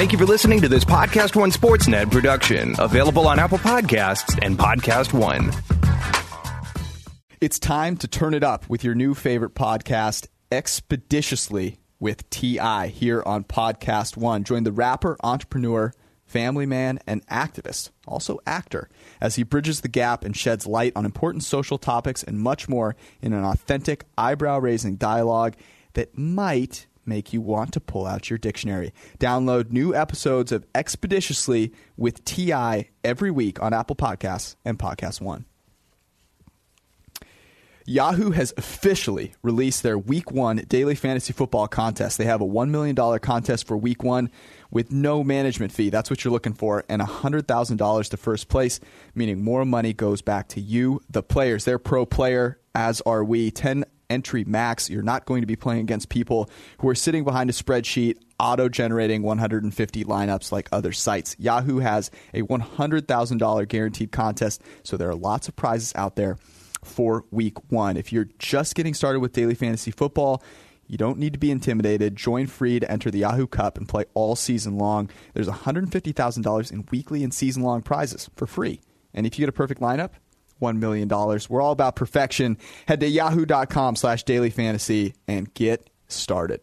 Thank you for listening to this Podcast One Sportsnet production, available on Apple Podcasts and Podcast One. It's time to turn it up with your new favorite podcast, Expeditiously with T.I. here on Podcast One. Join the rapper, entrepreneur, family man, and activist, also actor, as he bridges the gap and sheds light on important social topics and much more in an authentic, eyebrow raising dialogue that might make you want to pull out your dictionary. Download new episodes of Expeditiously with TI every week on Apple Podcasts and Podcast One. Yahoo has officially released their Week One Daily Fantasy Football contest. They have a $1 million contest for Week One with no management fee. That's what you're looking for, and $100,000 to first place, meaning more money goes back to you, the players. They're pro player, as are we. 10 entry max. You're not going to be playing against people who are sitting behind a spreadsheet auto generating 150 lineups like other sites. Yahoo has a $100,000 guaranteed contest, so there are lots of prizes out there for week one. If you're just getting started with daily fantasy football, you don't need to be intimidated. Join free to enter the Yahoo Cup and play all season long. There's $150,000 in weekly and season long prizes for free. And if you get a perfect lineup, $1 million. We're all about perfection. Head to yahoo.com slash daily fantasy and get started.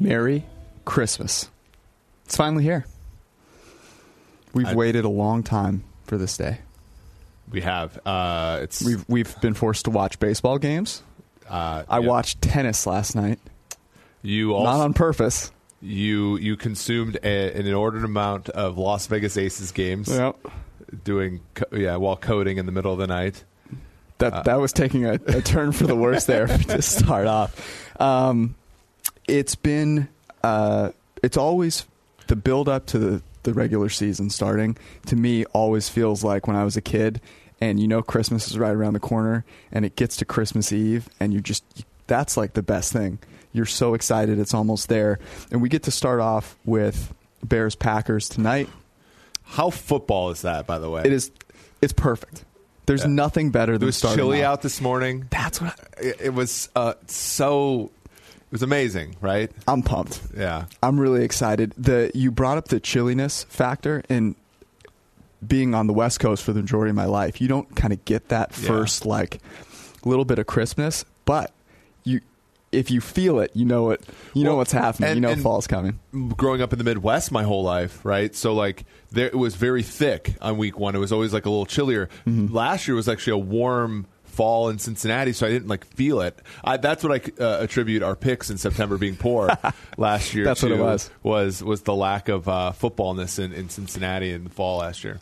Merry Christmas. It's finally here. We've I- waited a long time for this day. We have. Uh, it's We've we've been forced to watch baseball games. uh, I yeah. watched tennis last night, You not on purpose. you you consumed a, an inordinate amount of Las Vegas Aces games. Doing co- yeah while coding in the middle of the night. That that was taking a, a turn for the worse there to start off. Um, it's been uh, it's always the build up to the, the regular season starting to me always feels like when I was a kid and you know Christmas is right around the corner and it gets to Christmas Eve and you just that's like the best thing. You're so excited it's almost there. And we get to start off with Bears Packers tonight. How football is that, by the way? It is it's perfect. There's Yeah. nothing better It than was starting chilly off. out this morning. That's what It, it was uh, so. It was amazing, right? I'm pumped. Yeah. I'm really excited. The you brought up the chilliness factor and being on the West Coast for the majority of my life, you don't kind of get that Yeah. first like little bit of crispness, but you if you feel it, you know it. You know what's happening. and- you know fall's coming. growing up in the Midwest my whole life, right? So like there it was very thick on week one. It was always like a little chillier. Mm-hmm. Last year was actually a warm fall in Cincinnati, so I didn't like feel it. I, that's what I uh, attribute our picks in September being poor last year. That's what it was. Was was the lack of uh, footballness in, in Cincinnati in the fall last year.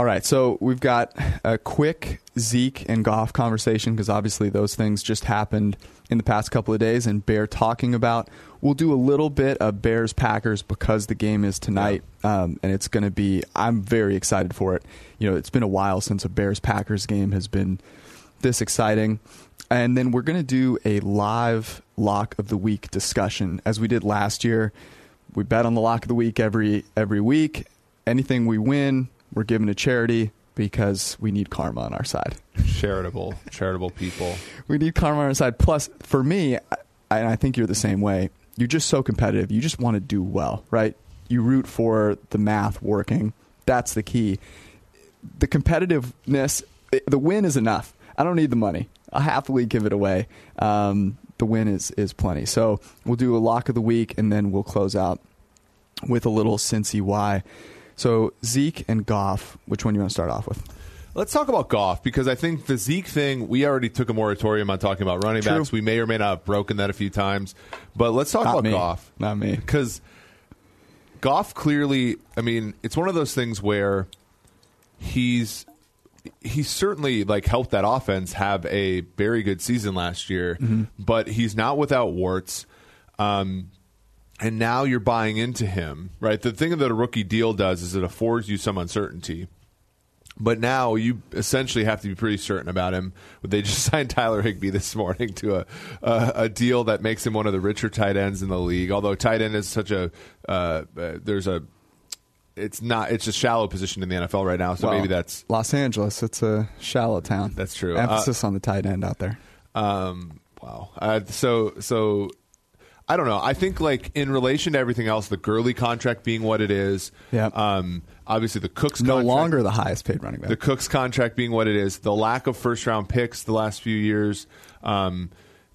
All right, so we've got a quick Zeke and Goff conversation because obviously those things just happened in the past couple of days, and Bear talking about. We'll do a little bit of Bears Packers because the game is tonight, um, and it's going to be. I'm very excited for it. You know, it's been a while since a Bears Packers game has been this exciting. And then we're going to do a live lock of the week discussion as we did last year. We bet on the lock of the week every every week. Anything we win, we're giving to charity because we need karma on our side. Charitable, charitable people. We need karma on our side. Plus, for me, I, and I think you're the same way. You're just so competitive. You just want to do well, right? You root for the math working. That's the key. The competitiveness, eh, the win is enough. I don't need the money. I'll happily give it away. Um, the win is is plenty. So we'll do a lock of the week, and then we'll close out with a little Cincy why. So Zeke and Goff, which one do you want to start off with? Let's talk about Goff because I think the Zeke thing, we already took a moratorium on talking about running True. backs. We may or may not have broken that a few times. But let's talk Not about me. golf. Not me. Because Goff clearly, I mean, it's one of those things where he's he's certainly like helped that offense have a very good season last year, Mm-hmm. but he's not without warts. Um, and now you're buying into him, right? The thing that a rookie deal does is it affords you some uncertainty. But now you essentially have to be pretty certain about him. They just signed Tyler Higbee this morning to a, a, a deal that makes him one of the richer tight ends in the league. Although tight end is such a uh, uh, there's a it's not it's a shallow position in the NFL right now. So Well, maybe that's Los Angeles. It's a shallow town. That's true. Uh, Emphasis on the tight end out there. Um, wow. Uh, so so I don't know. I think like in relation to everything else, the Gurley contract being what it is. Yeah. Um, obviously the Cooks No contract, longer the highest paid running back. the Cooks contract being what it is, the lack of first round picks the last few years. Um,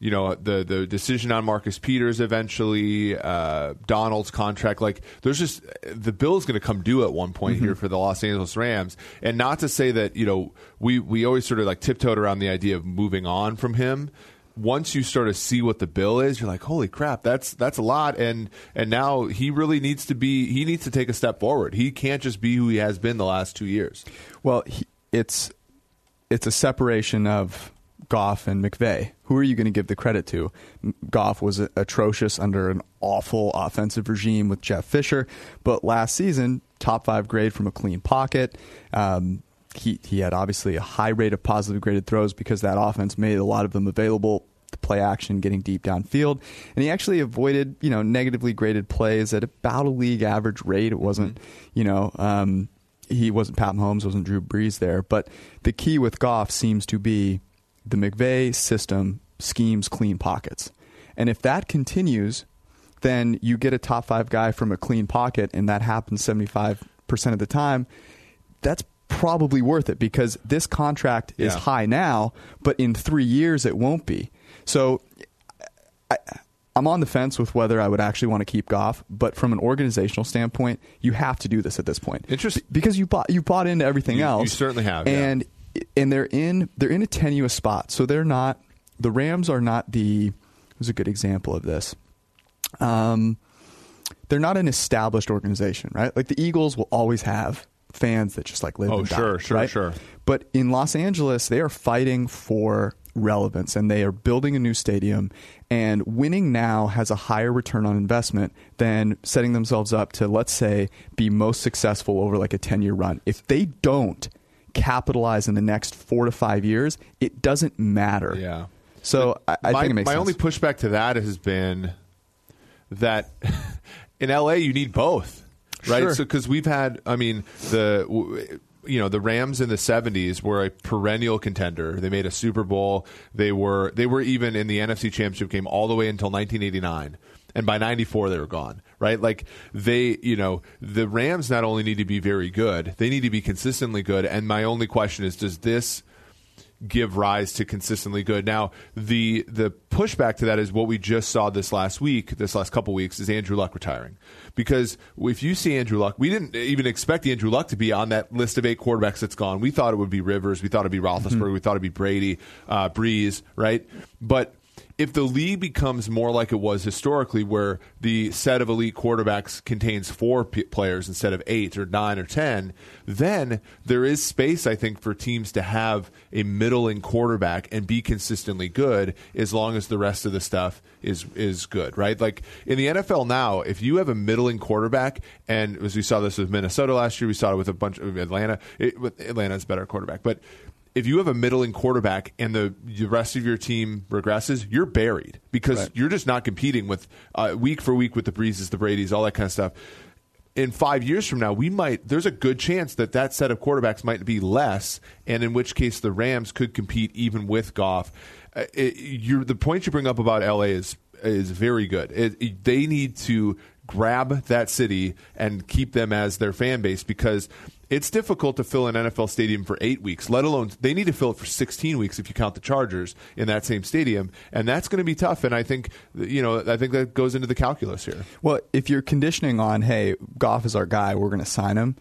you know the the decision on Marcus Peters eventually, uh, Donald's contract. Like there's just the bill is going to come due at one point Mm-hmm. here for the Los Angeles Rams, and not to say that you know we we always sort of like tiptoed around the idea of moving on from him. Once you sort of see what the bill is, you're like, holy crap, that's that's a lot, and and now he really needs to be he needs to take a step forward. He can't just be who he has been the last two years. Well, he, it's it's a separation of Goff and McVay. Who are you going to give the credit to? Goff was atrocious under an awful offensive regime with Jeff Fisher, but last season, top five grade from a clean pocket. Um, he he had obviously a high rate of positive graded throws because that offense made a lot of them available to play action, getting deep downfield, and he actually avoided you know negatively graded plays at about a league average rate. It wasn't you know. Um, he wasn't Pat Mahomes, wasn't Drew Brees there. But the key with Goff seems to be the McVay system schemes clean pockets. And if that continues, then you get a top five guy from a clean pocket, and that happens 75% of the time. That's probably worth it because this contract is Yeah. high now, but in three years it won't be. So I, I'm on the fence with whether I would actually want to keep Goff, but from an organizational standpoint, you have to do this at this point. Interesting. Because you bought you bought into everything You- you else. certainly have, and and they're in they're in a tenuous spot. So they're not the Rams are not the. There's a good example of this. Um, they're not an established organization, right? Like the Eagles will always have fans that just like live. Oh, and die, sure, sure, right? sure. But in Los Angeles, they are fighting for relevance and they are building a new stadium. And winning now has a higher return on investment than setting themselves up to, let's say, be most successful over like a 10 year run. If they don't capitalize in the next four to five years, it doesn't matter. Yeah. So I, I my, think it makes my sense. only pushback to that has been that in LA you need both, right? Sure. So because we've had, I mean, the w- you know the Rams in the '70s were a perennial contender. They made a Super Bowl. They were they were even in the NFC Championship game all the way until 1989. And by 94 they were gone, right? Like they, you know, the Rams not only need to be very good, they need to be consistently good. And my only question is does this give rise to consistently good. Now, the the pushback to that is what we just saw this last week, this last couple weeks, is Andrew Luck retiring. Because if you see Andrew Luck, we didn't even expect Andrew Luck to be on that list of eight quarterbacks that's gone. We thought it would be Rivers, we thought it'd be Roethlisberger, we thought it'd be Brady, uh, Brees, right? But if the league becomes more like it was historically, where the set of elite quarterbacks contains four p- players instead of eight or nine or ten, then there is space, I think, for teams to have a middling quarterback and be consistently good as long as the rest of the stuff is is good, right? Like in the NFL now, if you have a middling quarterback, and as we saw this with Minnesota last year, we saw it with a bunch of Atlanta. It, a better quarterback, but if you have a middling quarterback and the, the rest of your team regresses, you're buried because Right. you're just not competing with uh, week for week with the Breezes, the Brady's, all that kind of stuff. In five years from now, we might. There's a good chance that that set of quarterbacks might be less, and in which case the Rams could compete even with Goff. Uh, it, the point you bring up about LA is is very good. It, it- they need to grab that city and keep them as their fan base because it's difficult to fill an NFL stadium for eight weeks, let alone they need to fill it for 16 weeks if you count the Chargers in that same stadium, and that's going to be tough. And I think you know I think that goes into the calculus here. Well, if you're conditioning on, hey, Goff is our guy, we're going to sign him.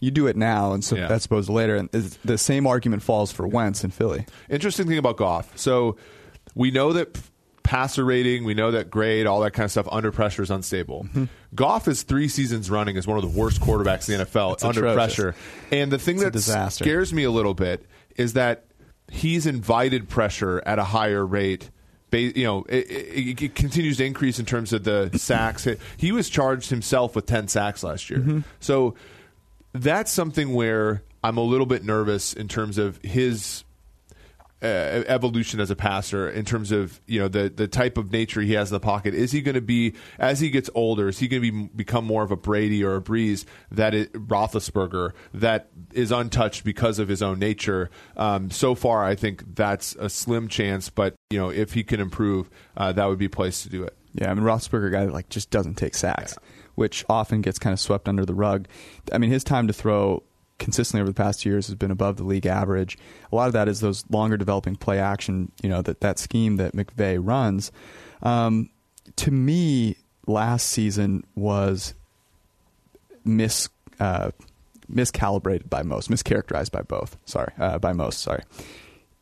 You do it now, and so Yeah. that's supposed later. And the same argument falls for Wentz in Philly. Interesting thing about Goff. So we know that passer rating, we know that grade, all that kind of stuff under pressure is unstable. Mm-hmm. Goff is three seasons running as one of the worst quarterbacks in the NFL It's under atrocious. pressure. And the thing It's that scares me a little bit is that he's invited pressure at a higher rate. You know, it, it, it continues to increase in terms of the sacks. He was charged himself with ten sacks last year. Mm-hmm. So that's something where I'm a little bit nervous in terms of his evolution as a passer in terms of you know the the type of nature he has in the pocket. Is he going to be as he gets older? Is he going to be become more of a Brady or a Brees that is, Roethlisberger that is untouched because of his own nature? Um, so far, I think that's a slim chance. But you know, if he can improve, uh, that would be a place to do it. Yeah, I mean Roethlisberger guy like just doesn't take sacks, yeah. which often gets kind of swept under the rug. I mean his time to throw consistently over the past years has been above the league average. A lot of that is those longer developing play action, you know, that, that scheme that McVay runs. Um, to me, last season was mis uh, miscalibrated by most, mischaracterized by both. Sorry, uh, by most. Sorry,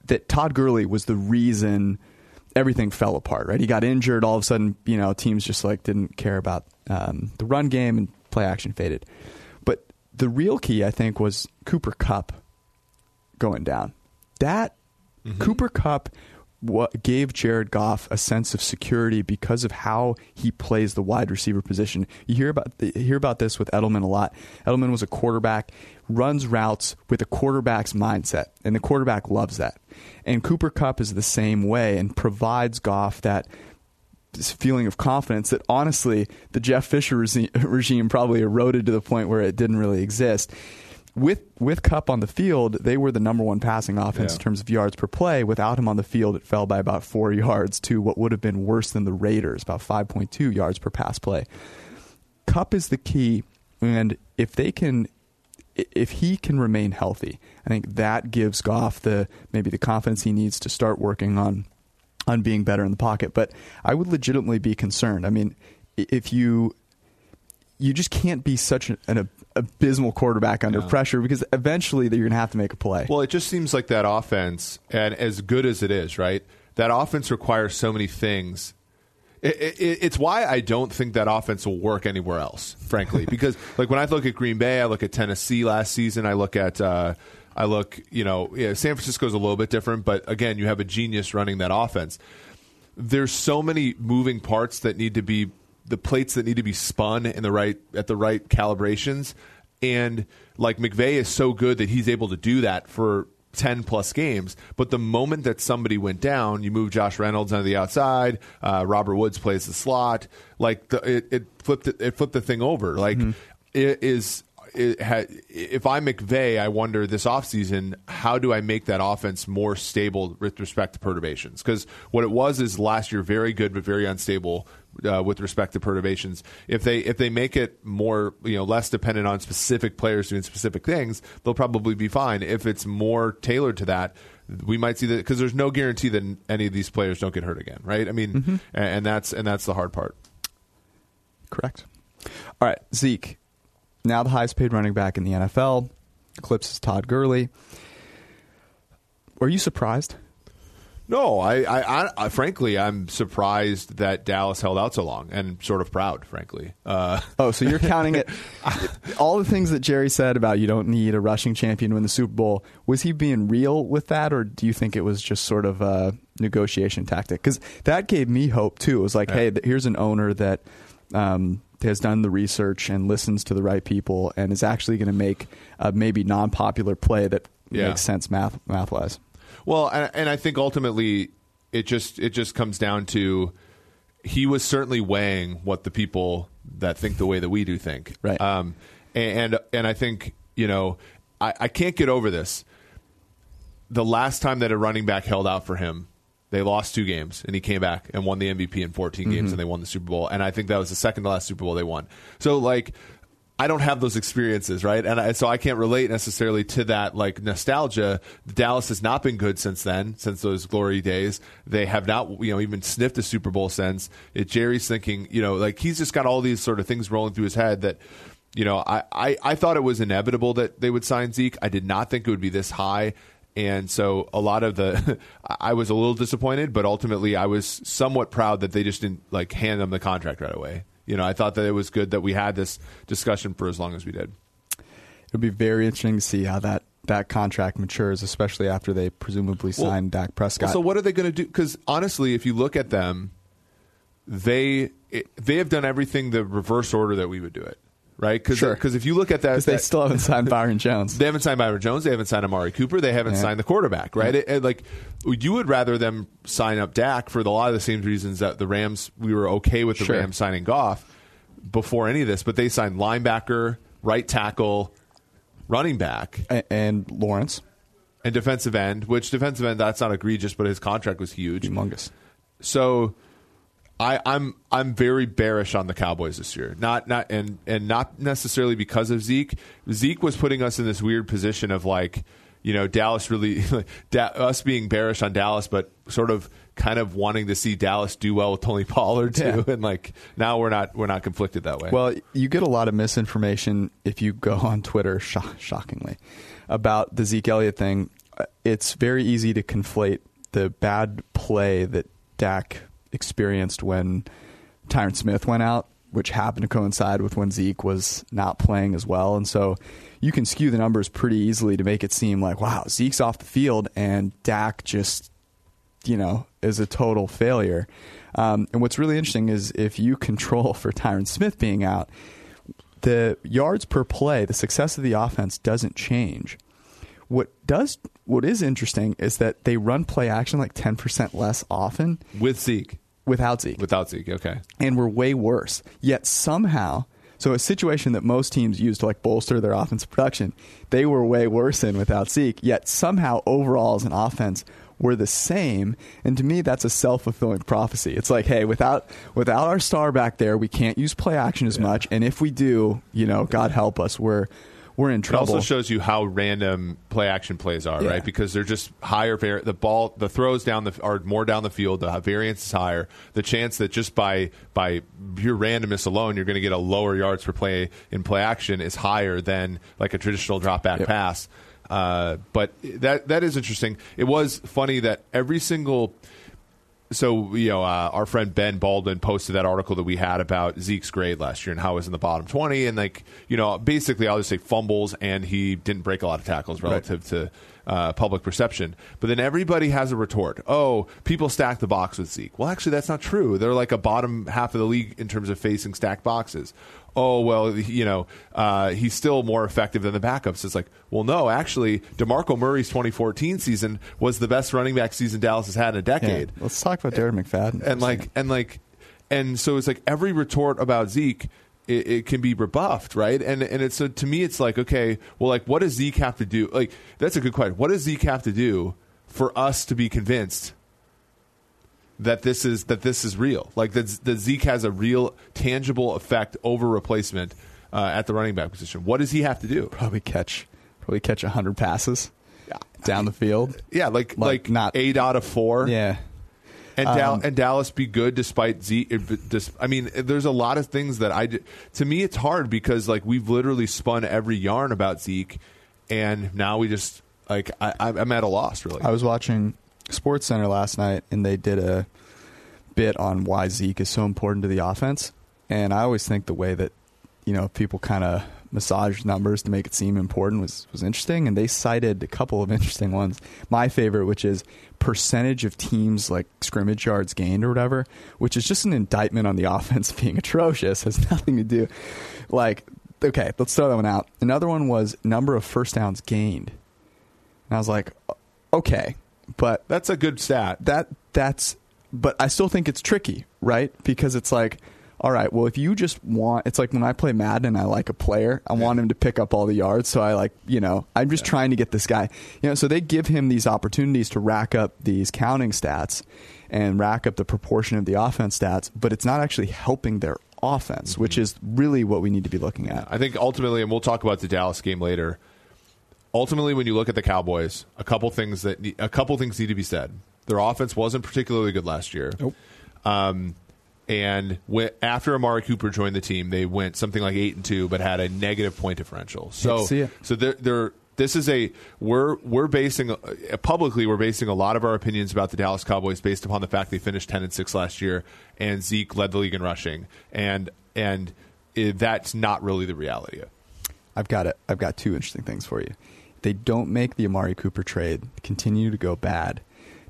that Todd Gurley was the reason everything fell apart. Right, he got injured. All of a sudden, you know, teams just like didn't care about um, the run game and play action faded the real key, I think, was Cooper Kupp going down. That mm-hmm. Cooper Kupp what gave Jared Goff a sense of security because of how he plays the wide receiver position. You hear about the, hear about this with Edelman a lot. Edelman was a quarterback, runs routes with a quarterback's mindset, and the quarterback loves that. And Cooper Kupp is the same way and provides Goff that feeling of confidence that honestly the Jeff Fisher regime probably eroded to the point where it didn't really exist. With with Kupp on the field, they were the number one passing offense yeah. in terms of yards per play. Without him on the field, it fell by about four yards to what would have been worse than the Raiders, about five point two yards per pass play. Kupp is the key, and if they can if he can remain healthy, I think that gives Goff the maybe the confidence he needs to start working on on being better in the pocket. But I would legitimately be concerned. I mean, if you you just can't be such an, an abysmal quarterback under yeah. pressure because eventually you're going to have to make a play. Well, it just seems like that offense, and as good as it is, right? That offense requires so many things. It, it, it's why I don't think that offense will work anywhere else, frankly. because like when I look at Green Bay, I look at Tennessee last season, I look at. Uh, I look, you know, yeah, San Francisco's a little bit different, but again, you have a genius running that offense. There's so many moving parts that need to be the plates that need to be spun in the right at the right calibrations, and like McVay is so good that he's able to do that for 10 plus games. But the moment that somebody went down, you move Josh Reynolds onto the outside, uh, Robert Woods plays the slot, like the, it, it, flipped it, it, flipped the thing over. Like mm-hmm. it is if I'm McVay, I wonder this offseason, how do I make that offense more stable with respect to perturbations? Because what it was is last year very good but very unstable uh, with respect to perturbations. If they if they make it more you know less dependent on specific players doing specific things, they'll probably be fine. If it's more tailored to that, we might see that because there's no guarantee that any of these players don't get hurt again, right? I mean, mm-hmm. and that's and that's the hard part. Correct. All right, Zeke now the highest paid running back in the NFL, eclipses Todd Gurley. Were you surprised? No, I, I, I, frankly, I'm surprised that Dallas held out so long, and sort of proud, frankly. Uh, oh, so you're counting it? all the things that Jerry said about you don't need a rushing champion to win the Super Bowl. Was he being real with that, or do you think it was just sort of a negotiation tactic? Because that gave me hope too. It was like, yeah. hey, here's an owner that. Um, has done the research and listens to the right people and is actually going to make a maybe non-popular play that yeah. makes sense math math wise. Well, and, and I think ultimately it just it just comes down to he was certainly weighing what the people that think the way that we do think. Right. Um, and and I think you know I, I can't get over this. The last time that a running back held out for him they lost two games, and he came back and won the MVP in 14 mm-hmm. games, and they won the Super Bowl. And I think that was the second to last Super Bowl they won. So, like, I don't have those experiences, right? And I, so I can't relate necessarily to that like nostalgia. Dallas has not been good since then, since those glory days. They have not, you know, even sniffed a Super Bowl since. It, Jerry's thinking, you know, like he's just got all these sort of things rolling through his head that, you know, I, I, I thought it was inevitable that they would sign Zeke. I did not think it would be this high. And so a lot of the, I was a little disappointed, but ultimately I was somewhat proud that they just didn't like hand them the contract right away. You know, I thought that it was good that we had this discussion for as long as we did. It'll be very interesting to see how that that contract matures, especially after they presumably sign well, Dak Prescott. So what are they going to do? Because honestly, if you look at them, they they have done everything the reverse order that we would do it right? Because Sure. if you look at that, Because they still haven't signed Byron Jones. they haven't signed Byron Jones. They haven't signed Amari Cooper. They haven't Yeah. signed the quarterback, right? It- it- like you would rather them sign up Dak for the, a lot of the same reasons that the Rams. We were okay with the Sure. Rams signing Goff before any of this, but they signed linebacker, right tackle, running back, A- and Lawrence, and defensive end. Which defensive end that's not egregious, but his contract was huge. humongous. So I, I'm I'm very bearish on the Cowboys this year. Not not and and not necessarily because of Zeke. Zeke was putting us in this weird position of like, you know, Dallas really da- us being bearish on Dallas, but sort of kind of wanting to see Dallas do well with Tony Pollard too. Yeah. And like now we're not we're not conflicted that way. Well, you get a lot of misinformation if you go on Twitter, sho- shockingly, about the Zeke Elliott thing. It's very easy to conflate the bad play that Dak experienced when Tyron Smith went out, which happened to coincide with when Zeke was not playing as well. And so you can skew the numbers pretty easily to make it seem like, wow, Zeke's off the field and Dak just you know, is a total failure. Um, and what's really interesting is if you control for Tyron Smith being out, the yards per play, the success of the offense doesn't change. What does what is interesting is that they run play action like ten percent less often with Zeke, without Zeke without Zeke, okay. and were way worse. Yet somehow, so a situation that most teams use to like bolster their offensive production, they were way worse in without Zeke. Yet somehow, overall as an offense, were the same. And to me, that's a self fulfilling prophecy. It's like, hey, without without our star back there, we can't use play action as much. And if we do, you know, God help us, we're we're in It also shows you how random play action plays are, Yeah. right? Because they're just higher. Var- the ball, the throws down the are more down the field. The variance is higher. The chance that just by by pure randomness alone, you're going to get a lower yards per play in play action is higher than like a traditional drop back Yep. pass. Uh, but that that is interesting. It was funny that every single so you know uh, our friend Ben Baldwin posted that article that we had about Zeke's grade last year and how it was in the bottom twenty. And like you know basically I'll just say fumbles and he didn't break a lot of tackles relative to uh, public perception. But then everybody has a retort. Oh, people stack the box with Zeke. Well, actually, that's not true. They're like a bottom half of the league in terms of facing stacked boxes. Oh well, you know uh, he's still more effective than the backups. It's like, well, no, actually, Demarco Murray's 2014 season was the best running back season Dallas has had in a Yeah. decade Let's talk about Darren McFadden. and like and like and so it's like every retort about Zeke it, it can be rebuffed, right? And and it's so to me it's like okay, well, like what does Zeke have to do? Like that's a good question. What does Zeke have to do for us to be convinced that this is that this is real? Like that, that Zeke has a real tangible effect over replacement uh, at the running back position. What does he have to do? probably catch probably catch hundred passes yeah. down the field. Yeah, like Like, like, not- eight out of four. Yeah. And, Dal- Um, and Dallas be good despite Z. I mean, there's a lot of things that I. To me, it's hard because like we've literally spun every yarn about Zeke, and now we just like I, I'm at a loss really. I was watching Sports Center last night, and they did a bit on why Zeke is so important to the offense. And I always think the way that you know people kind of massage numbers to make it seem important was was interesting. And they cited a couple of interesting ones. My favorite, which is percentage of teams like scrimmage yards gained or whatever, which is just an indictment on the offense being atrocious. Has nothing to do like okay, let's throw that one out. Another one was number of first downs gained. And I was like, okay, but That's a good stat. that that's but I still think it's tricky, right? Because it's like, all right, well, if you just want, it's like when I play Madden and I like a player, I want him to pick up all the yards. So I like, you know, I'm just trying to get this guy, you know. So they give him these opportunities to rack up these counting stats and rack up the proportion of the offense stats, but it's not actually helping their offense, which is really what we need to be looking at. I think ultimately, and we'll talk about the Dallas game later. Ultimately, when you look at the Cowboys, a couple things that a couple things need to be said. Their offense wasn't particularly good last year. Nope. Um, and wh- after Amari Cooper joined the team, they went something like eight and two, but had a negative point differential. So, so they're, they're this is a we're we're basing uh, publicly we're basing a lot of our opinions about the Dallas Cowboys based upon the fact they finished ten and six last year, and Zeke led the league in rushing, and and eh, that's not really the reality. I've got it. I've got two interesting things for you. They don't make the Amari Cooper trade continue to go bad.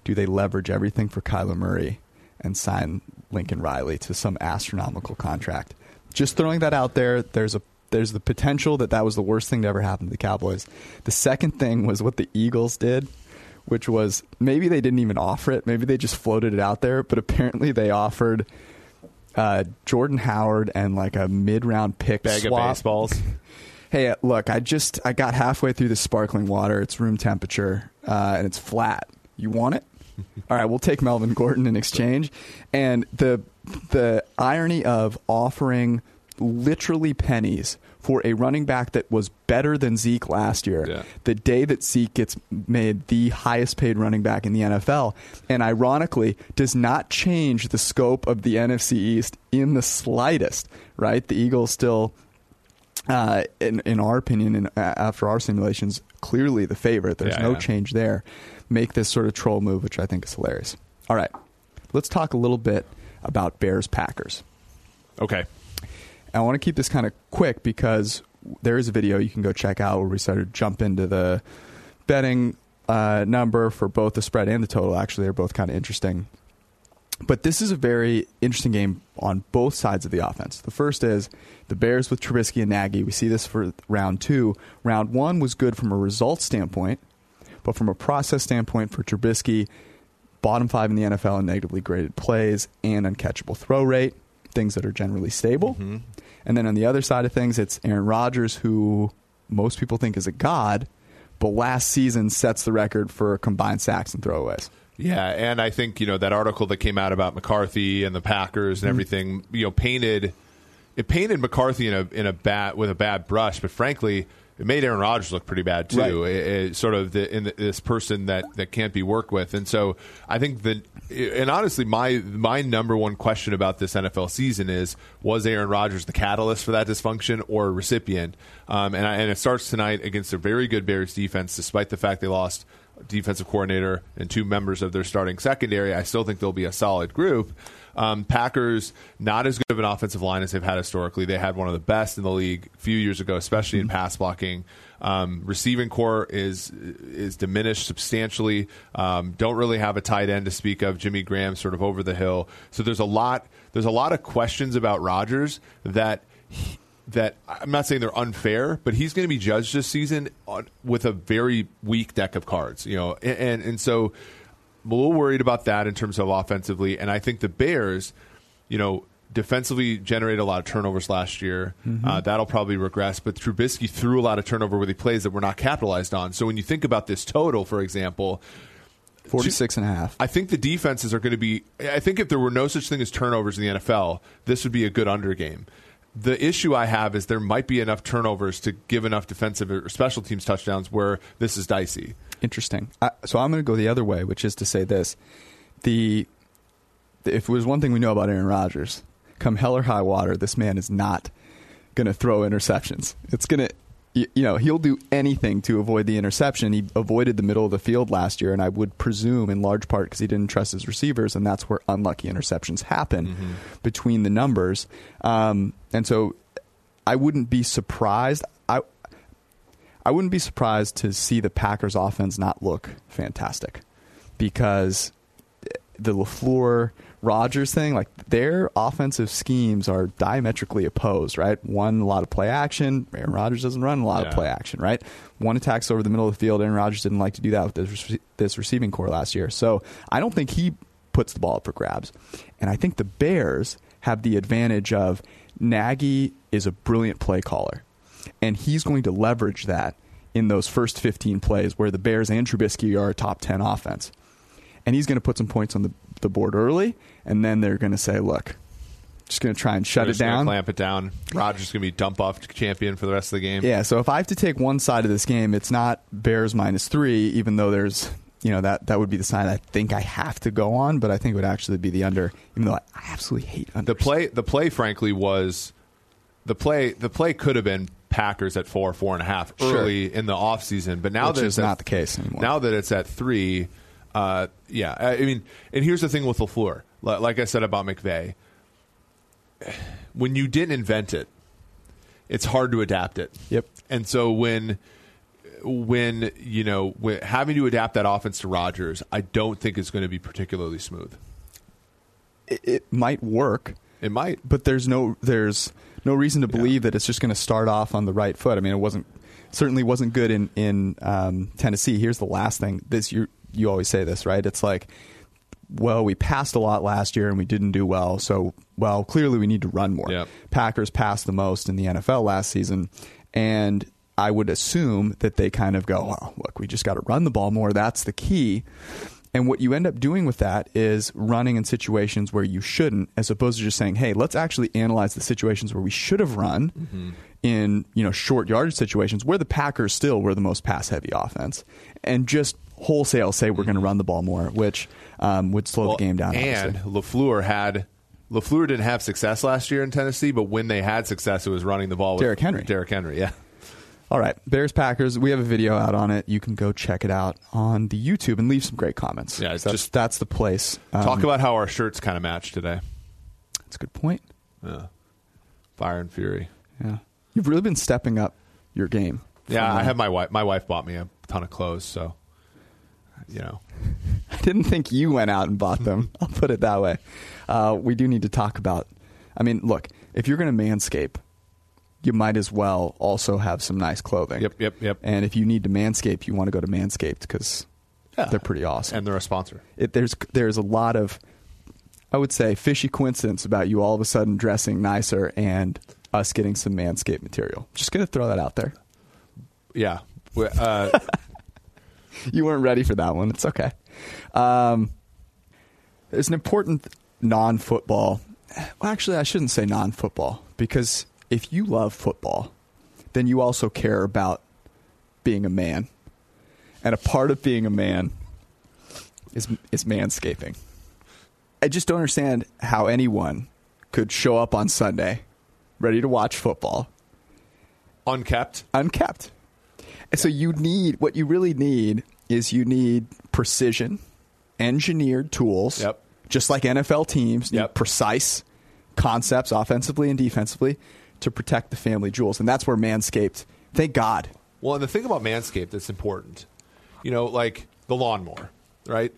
Do they leverage everything for Kyler Murray and sign Lincoln Riley to some astronomical contract? Just throwing that out there. There's a there's the potential that that was the worst thing to ever happen to the Cowboys. The second thing was what the Eagles did, which was maybe they didn't even offer it, maybe they just floated it out there, but apparently they offered uh, Jordan Howard and like a mid round pick Bag swap. of baseballs. Hey, uh, look, I just I got halfway through the sparkling water. It's room temperature uh, and it's flat. You want it? All right, we'll take Melvin Gordon in exchange. And the the irony of offering literally pennies for a running back that was better than Zeke last year, Yeah. the day that Zeke gets made the highest paid running back in the NFL, and ironically does not change the scope of the NFC East in the slightest. Right, the Eagles still uh, in, in our opinion, and after our simulations, clearly the favorite. There's Yeah, no yeah. change there. Make this sort of troll move, which I think is hilarious. All right, let's talk a little bit about Bears Packers. Okay. I want to keep this kind of quick because there is a video you can go check out where we started to jump into the betting uh, number for both the spread and the total. Actually, they're both kind of interesting. But this is a very interesting game on both sides of the offense. The first is the Bears with Trubisky and Nagy. We see this for round two. Round one was good from a results standpoint, but from a process standpoint for Trubisky, bottom five in the NFL in negatively graded plays and uncatchable throw rate, things that are generally stable. And then on the other side of things, it's Aaron Rodgers, who most people think is a god, but last season sets the record for combined sacks and throwaways. Yeah, and I think you know that article that came out about McCarthy and the Packers Mm-hmm. and everything. You know, painted it painted McCarthy in a in a bad with a bad brush, but frankly, it made Aaron Rodgers look pretty bad too. Right. It- it sort of the, in the, this person that that can't be worked with, and so I think that. And honestly, my my number one question about this NFL season is: Was Aaron Rodgers the catalyst for that dysfunction or a recipient? Um, and I, and it starts tonight against a very good Bears defense, despite the fact they lost defensive coordinator and two members of their starting secondary. I still think they'll be a solid group. Um, Packers not as good of an offensive line as they've had historically. They had one of the best in the league a few years ago, especially in pass blocking. Um, receiving corps is is diminished substantially. Um, don't really have a tight end to speak of. Jimmy Graham sort of over the hill. So there's a lot there's a lot of questions about Rodgers that. He, that I'm not saying they're unfair, but he's going to be judged this season on, with a very weak deck of cards, you know, and, and and so I'm a little worried about that in terms of offensively, and I think the Bears, you know, defensively generated a lot of turnovers last year. Uh, that'll probably regress, but Trubisky threw a lot of turnover with the plays that were not capitalized on. So when you think about this total, for example, 46 and a half. I think the defenses are going to be. I think if there were no such thing as turnovers in the NFL, this would be a good under game. The issue I have is there might be enough turnovers to give enough defensive or special teams touchdowns where this is dicey. Interesting. I, so I'm going to go the other way, which is to say this: the if it was one thing we know about Aaron Rodgers, come hell or high water, this man is not going to throw interceptions. It's going to, you, you know, he'll do anything to avoid the interception. He avoided the middle of the field last year, and I would presume in large part because he didn't trust his receivers, and that's where unlucky interceptions happen between the numbers. Um, and so, I wouldn't be surprised. I wouldn't be surprised to see the Packers offense not look fantastic because the LaFleur Rodgers thing, like their offensive schemes are diametrically opposed, right? One, a lot of play action. Aaron Rodgers doesn't run a lot Yeah. of play action, right? One attacks over the middle of the field. Aaron Rodgers didn't like to do that with this, this receiving corps last year. So I don't think he puts the ball up for grabs. And I think the Bears have the advantage of Nagy is a brilliant play caller. And he's going to leverage that in those first 15 plays where the Bears and Trubisky are a top 10 offense. And he's going to put some points on the, the board early, and then they're going to say, look, just going to try and shut it down. clamp it down. Rodgers going to be dump off champion for the rest of the game. Yeah, so if I have to take one side of this game, it's not Bears minus three, even though there's, you know, that, that would be the side I think I have to go on, but I think it would actually be the under, even though I absolutely hate unders. The play, the play, frankly, was the play. The play could have been Packers at four, four and a half Sure. early in the offseason, but now Which that is it's at- not the case anymore. Now that it's at three, uh, yeah. I mean, and here's the thing with Lafleur. Li- Like I said about McVay, when you didn't invent it, it's hard to adapt it. Yep. And so when when you know when, having to adapt that offense to Rodgers, I don't think it's going to be particularly smooth. it, it might work, It might. but there's no there's no reason to believe that it's just going to start off on the right foot. I mean, it wasn't certainly wasn't good in in um, Tennessee. Here's the last thing. This you you always say this, right? It's like, well, we passed a lot last year and we didn't do well. So, well, clearly we need to run more. Yep. Packers passed the most in the NFL last season, and I would assume that they kind of go, well, look, we just got to run the ball more. That's the key. And what you end up doing with that is running in situations where you shouldn't, as opposed to just saying, "Hey, let's actually analyze the situations where we should have run Mm-hmm. in you know short yardage situations where the Packers still were the most pass heavy offense, and just wholesale say we're going to run the ball more, which um, would slow Mm-hmm. Well, the game down. And obviously. Lafleur had Lafleur didn't have success last year in Tennessee, but when they had success, it was running the ball with Derrick Henry. Derrick Henry, yeah. All right, Bears Packers. We have a video out on it. You can go check it out on the YouTube and leave some great comments. Yeah, it's that's, just- that's the place. Um, Talk about how our shirts kind of match today. That's a good point. Yeah. Fire and Fury. Yeah, you've really been stepping up your game. Yeah, I uh, have my wife. My wife bought me a ton of clothes, so you know. I didn't think you went out and bought them. I'll put it that way. Uh, we do need to talk about. I mean, look, if you're going to manscape, you might as well also have some nice clothing. Yep, yep, yep. And if you need to manscape, you want to go to Manscaped because Yeah. they're pretty awesome. And they're a sponsor. it, there's there's a lot of, I would say, fishy coincidence about you all of a sudden dressing nicer and us getting some Manscaped material. Just gonna throw that out there. Yeah. Uh, You weren't ready for that one. It's okay. Um, there's an important non-football. Well, actually, I shouldn't say non-football because if you love football, then you also care about being a man, and a part of being a man is is manscaping. I just don't understand how anyone could show up on Sunday ready to watch football unkept. unkept. And so you need what you really need is you need precision, engineered tools. Yep. Just like NFL teams need Yep. precise concepts offensively and defensively to protect the family jewels. And that's where Manscaped, thank God. Well, and the thing about Manscaped that's important, you know, like the lawnmower, right?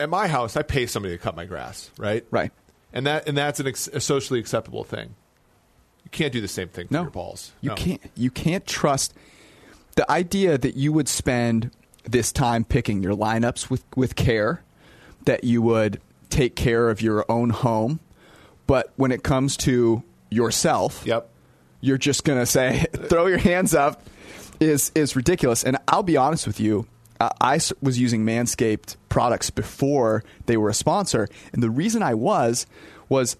At my house, I pay somebody to cut my grass, right? Right. And that and that's an ex- a socially acceptable thing. You can't do the same thing for No. your balls. You No. can't you can't trust the idea that you would spend this time picking your lineups with, with care, that you would take care of your own home, but when it comes to yourself, Yep. you're just going to say throw your hands up is is ridiculous and I'll be honest with you uh, I was using Manscaped products before they were a sponsor and the reason I was was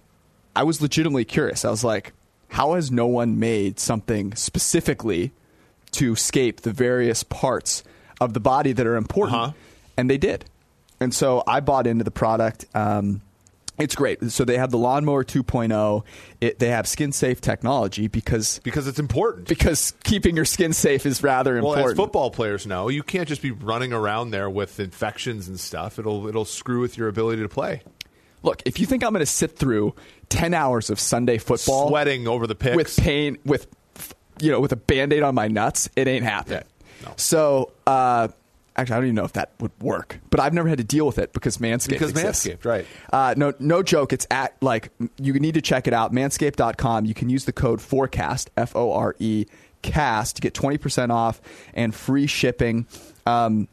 I was legitimately curious I was like how has no one made something specifically to scape the various parts of the body that are important Uh-huh. and they did and so I bought into the product um, it's great. So they have the lawnmower 2.0. It, they have skin safe technology because Because it's important. because keeping your skin safe is rather well, important. as football players know, you can't just be running around there with infections and stuff. It'll it'll screw with your ability to play. Look, if you think I'm going to sit through 10 hours of Sunday football Sweating over the picks. with pain with you know with a band-aid on my nuts, it ain't happening. Yeah, no. So, uh, actually I don't even know if that would work, but I've never had to deal with it because Manscaped Because exists. Manscaped, right. Uh, no, no joke. It's at like you need to check it out. Manscaped.com. You can use the code forecast F O R E cast to get twenty percent off and free shipping. Um,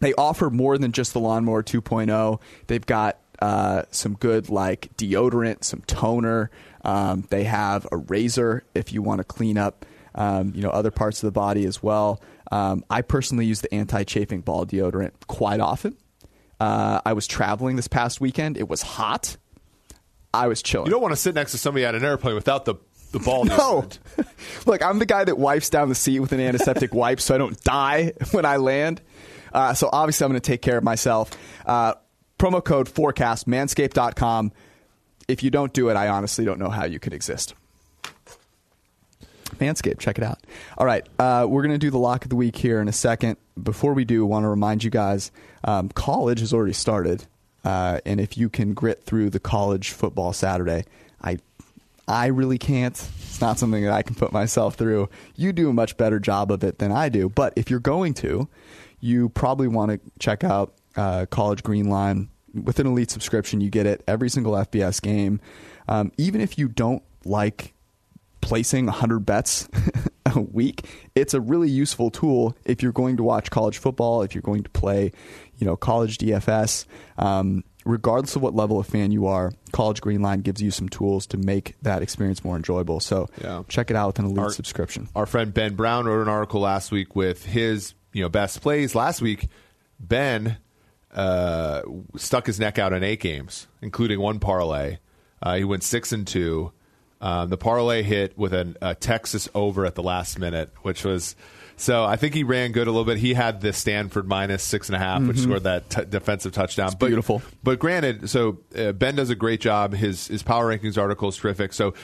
they offer more than just the lawnmower 2.0. They've got uh, some good like deodorant, some toner. Um, they have a razor if you want to clean up, um, you know, other parts of the body as well. Um, I personally use the anti-chafing ball deodorant quite often. Uh, I was traveling this past weekend. It was hot. I was chilling. You don't want to sit next to somebody on an airplane without the the ball. No. Look, I'm the guy that wipes down the seat with an antiseptic wipe so I don't die when I land. Uh, so obviously, I'm going to take care of myself. Uh, promo code forecast, manscaped.com. If you don't do it, I honestly don't know how you could exist. Manscaped, check it out. All right, uh, we're going to do the lock of the week here in a second. Before we do, I want to remind you guys um, college has already started. Uh, and if you can grit through the college football Saturday, I I really can't. It's not something that I can put myself through. You do a much better job of it than I do. But if you're going to, you probably want to check out uh, College Green Line. With an elite subscription, you get it every single FBS game. Um, even if you don't like placing 100 bets a week, it's a really useful tool if you're going to watch college football, if you're going to play, you know, college DFS. Um, regardless of what level of fan you are, College Green Line gives you some tools to make that experience more enjoyable. So Yeah. check it out with an elite Our- subscription. Our friend Ben Brown wrote an article last week with his you know best plays. Last week, Ben uh, stuck his neck out in eight games, including one parlay. Uh, he went six and two. Um, the parlay hit with an, a Texas over at the last minute, which was so. I think he ran good a little bit. He had the Stanford minus six and a half, which scored that t- defensive touchdown. But- beautiful. But granted, so uh, Ben does a great job. His his power rankings article is terrific. So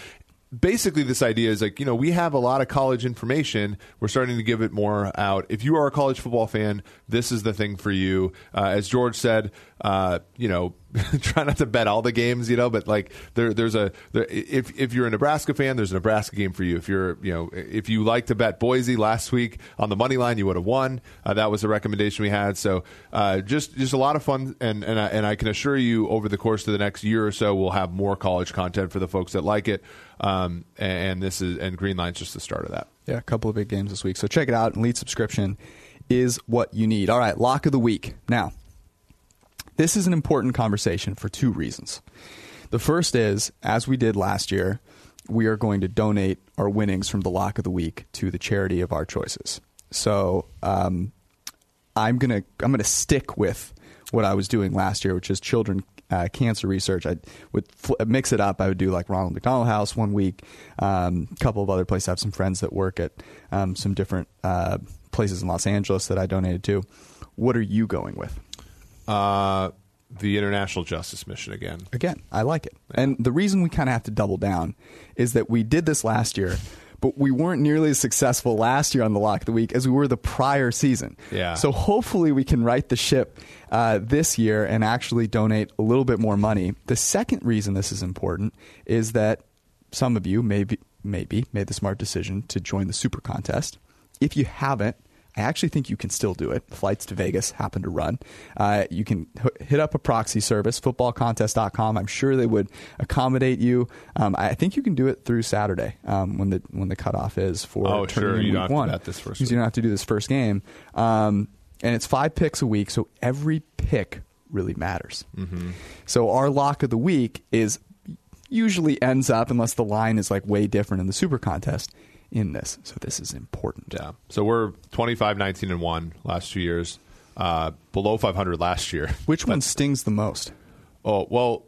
basically, this idea is like you know we have a lot of college information. We're starting to give it more out. If you are a college football fan, this is the thing for you. Uh, as George said, uh, you know. try not to bet all the games, you know, but like there, there's a there, if if you're a Nebraska fan, there's a Nebraska game for you. If you're you know if you like to bet Boise last week on the money line, you would have won. Uh, that was a recommendation we had. So uh, just just a lot of fun, and and I, and I can assure you, over the course of the next year or so, we'll have more college content for the folks that like it. Um, and this is and Greenline's just the start of that. Yeah, a couple of big games this week. So check it out. Lead subscription is what you need. All right, lock of the week. Now, this is an important conversation for two reasons. The first is, as we did last year, we are going to donate our winnings from the lock of the week to the charity of our choices. So um, I'm gonna I'm gonna stick with what I was doing last year, which is children uh, cancer research. I would fl- mix it up. I would do like Ronald McDonald House one week, um, a couple of other places. I have some friends that work at um, some different uh, places in Los Angeles that I donated to. What are you going with? Uh, the International Justice Mission again. Again, I like it. And the reason we kind of have to double down is that we did this last year, but we weren't nearly as successful last year on the lock of the week as we were the prior season. Yeah. So hopefully we can right the ship uh, this year and actually donate a little bit more money. The second reason this is important is that some of you maybe maybe made the smart decision to join the super contest. If you haven't, I actually think you can still do it. Flights to Vegas happen to run. Uh, you can h- hit up a proxy service, footballcontest.com. I'm sure they would accommodate you. Um, I think you can do it through Saturday um, when the when the cutoff is for Oh, sure. You week don't have to bet this first Because you don't have to do this first game. Um, and it's five picks a week, so every pick really matters. Mm-hmm. So our lock of the week is usually ends up, unless the line is like way different in the super contest, in this. So this is important. Yeah. So we're 25, 19, and 1 last two years. Uh, below 500 last year. Which one stings the most? Oh, well,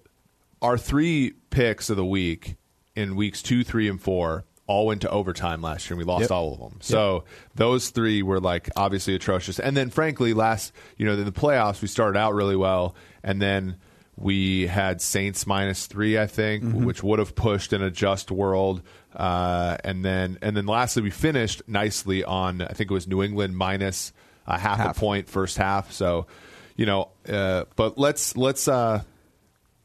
our three picks of the week in weeks two, three, and four all went to overtime last year, and we lost Yep. all of them. So those three were like obviously atrocious. And then, frankly, last you know in the playoffs, we started out really well, and then we had Saints minus three, I think, Mm-hmm. which would have pushed in a just world. Uh, and then, and then, lastly, we finished nicely on I think it was New England minus a half, Half. a point first half. So, you know, uh, but let's let's uh,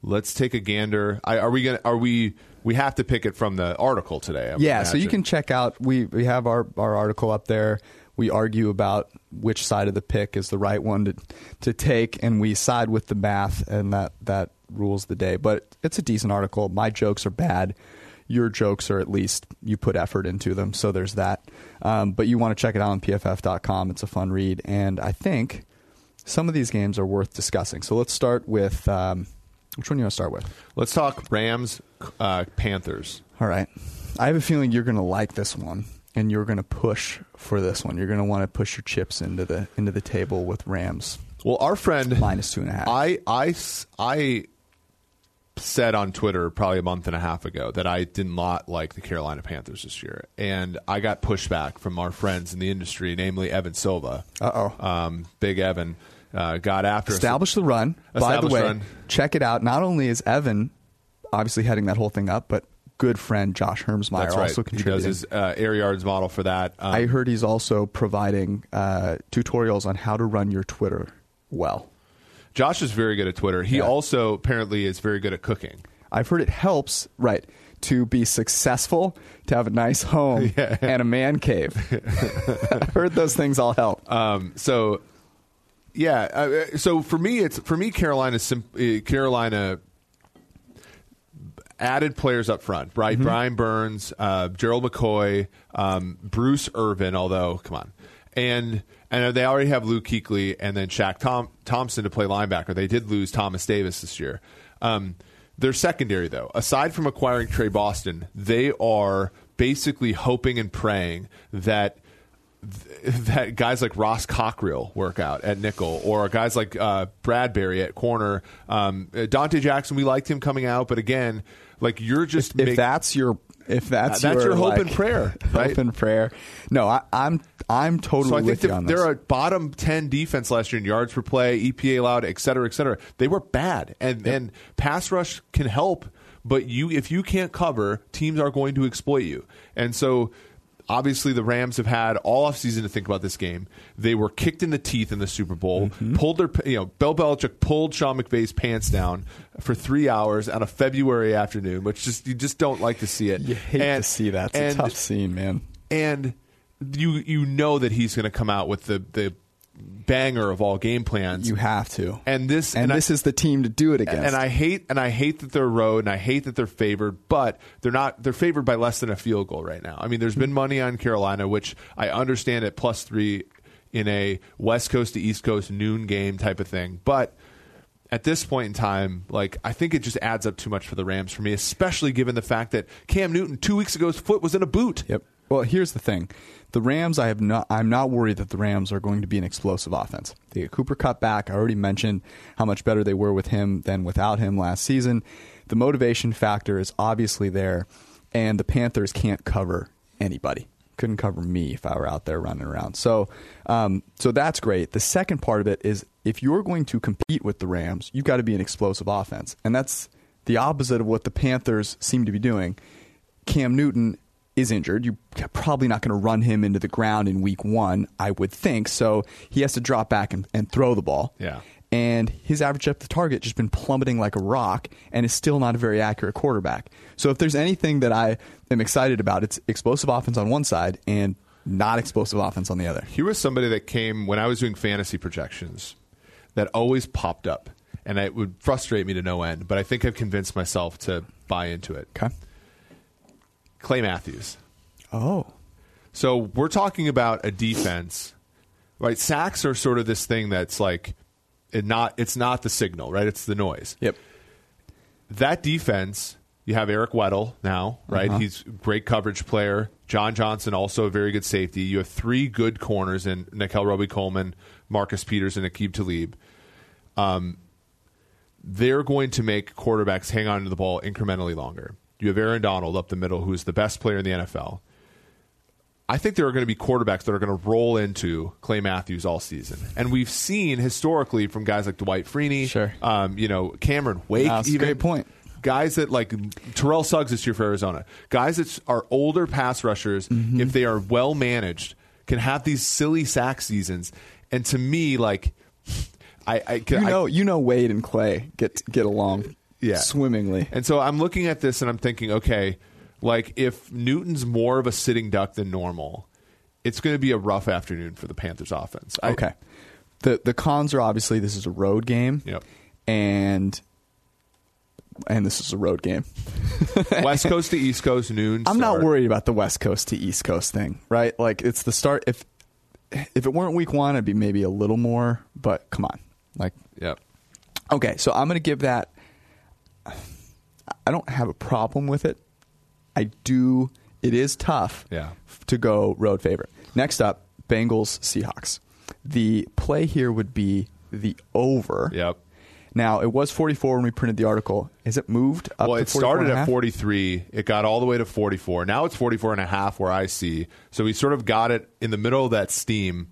let's take a gander. I, are we gonna? Are we? We have to pick it from the article today. I Yeah, so you can check out. We we have our our article up there. We argue about which side of the pick is the right one to to take, and we side with the math, and that that rules the day. But it's a decent article. My jokes are bad. Your jokes are at least you put effort into them, so there's that. Um, but you want to check it out on pff.com. It's a fun read, and I think some of these games are worth discussing. So let's start with um, which one do you want to start with. Let's talk Rams, uh, Panthers. All right. I have a feeling you're going to like this one and you're going to push for this one. You're going to want to push your chips into the into the table with Rams Well, our friend minus two and a half. I I I said on Twitter probably a month and a half ago that I did not like the Carolina Panthers this year, and I got pushback from our friends in the industry, namely Evan Silva. Uh-oh. um, Big Evan uh, got after us. Establish the run. By the way, run. check it out. Not only is Evan obviously heading that whole thing up, but good friend Josh Hermsmeyer That's right. also He does his uh, air yards model for that. Um, I heard he's also providing uh, tutorials on how to run your Twitter well. Josh is very good at Twitter. He Yeah. also apparently is very good at cooking. I've heard it helps, right, to be successful, to have a nice home and a man cave. I've heard those things all help. Um, so, yeah. Uh, so for me, it's for me Carolina. Uh, Carolina added players up front. Brian, Mm-hmm. Brian Burns, uh, Gerald McCoy, um, Bruce Irvin. Although, come on, and and they already have Luke Kuechly and then Shaq Tom, Thompson to play linebacker. They did lose Thomas Davis this year. Um, their secondary, though, aside from acquiring Tre Boston, they are basically hoping and praying that that guys like Ross Cockrell work out at nickel, or guys like uh, Bradbury at corner. Um, uh, Donte Jackson, we liked him coming out, but again, like you're just if make- that's your if that's That's your hope like, and prayer, right? hope and prayer. No, I, I'm I'm totally So I think on they're a bottom ten defense last year in yards per play, EPA allowed, et cetera, et cetera. They were bad, and and pass rush can help, but you if you can't cover, teams are going to exploit you, and so. Obviously, the Rams have had all offseason to think about this game. They were kicked in the teeth in the Super Bowl. Mm-hmm. Pulled their, you know, Bill Belichick pulled Sean McVay's pants down for three hours on a February afternoon, which just you just don't like to see it. you hate And- to see that. It's and- a tough scene, man. and you you know that he's going to come out with the the banger of all game plans. You have to. and this and, I- this is the team to do it against. and I hate and I hate that they're road and I hate that they're favored, but they're not they're favored by less than a field goal right now. I mean, there's been money on Carolina, which I understand at plus three in a West Coast to East Coast noon game type of thing, but at this point in time, like I think it just adds up too much for the Rams for me, especially given the fact that Cam Newton two weeks ago's foot was in a boot. Yep. Well, here's the thing: the Rams. I have not. I'm not worried that the Rams are going to be an explosive offense. They get Cooper Kupp back. I already mentioned how much better they were with him than without him last season. The motivation factor is obviously there, and the Panthers can't cover anybody. Couldn't cover me if I were out there running around. So, um, so that's great. The second part of it is if you're going to compete with the Rams, you've got to be an explosive offense, and that's the opposite of what the Panthers seem to be doing. Cam Newton is injured. You're probably not going to run him into the ground in week one, I would think. So he has to drop back and, and throw the ball. Yeah. And his average depth of target just been plummeting like a rock and is still not a very accurate quarterback. So if there's anything that I am excited about, it's explosive offense on one side and not explosive offense on the other. He was somebody that came when I was doing fantasy projections that always popped up, and it would frustrate me to no end. But I think I've convinced myself to buy into it. Okay. Clay Matthews. Oh. So we're talking about a defense, right? Sacks are sort of this thing that's like, it not it's not the signal, right? It's the noise. Yep. that defense, you have Eric Weddle now, right? Uh-huh. He's a great coverage player. John Johnson, also a very good safety. You have three good corners in Nickell Robey-Coleman, Marcus Peters, and Aqib Talib. Um, they're going to make quarterbacks hang on to the ball incrementally longer. You have Aaron Donald up the middle, who is the best player in the NFL. I think there are going to be quarterbacks that are going to roll into Clay Matthews all season, and we've seen historically from guys like Dwight Freeney, Sure. um, you know Cameron Wake, even great point. guys that like Terrell Suggs this year for Arizona, guys that are older pass rushers, Mm-hmm. if they are well managed, can have these silly sack seasons. And to me, like, I, I, You I know, you know, Wade and Clay get get along Yeah. swimmingly. and so I'm looking at this and I'm thinking, okay, like if Newton's more of a sitting duck than normal, it's going to be a rough afternoon for the Panthers offense. I- Okay. The the cons are obviously this is a road game. Yep. And and this is a road game. West Coast to East Coast noon. I'm not worried about the West Coast to East Coast thing, right? Like it's the start if if it weren't week 1 I'd be maybe a little more, but come on. Like Yep. okay, so I'm going to give that I don't have a problem with it. I do it is tough Yeah. to go road favorite. Next up, Bengals Seahawks. The play here would be the over. Yep. Now, it was 44 when we printed the article. Has it moved up well, it started 44 and a at 43. It got all the way to 44. Now it's 44 and a half where I see. So we sort of got it in the middle of that steam.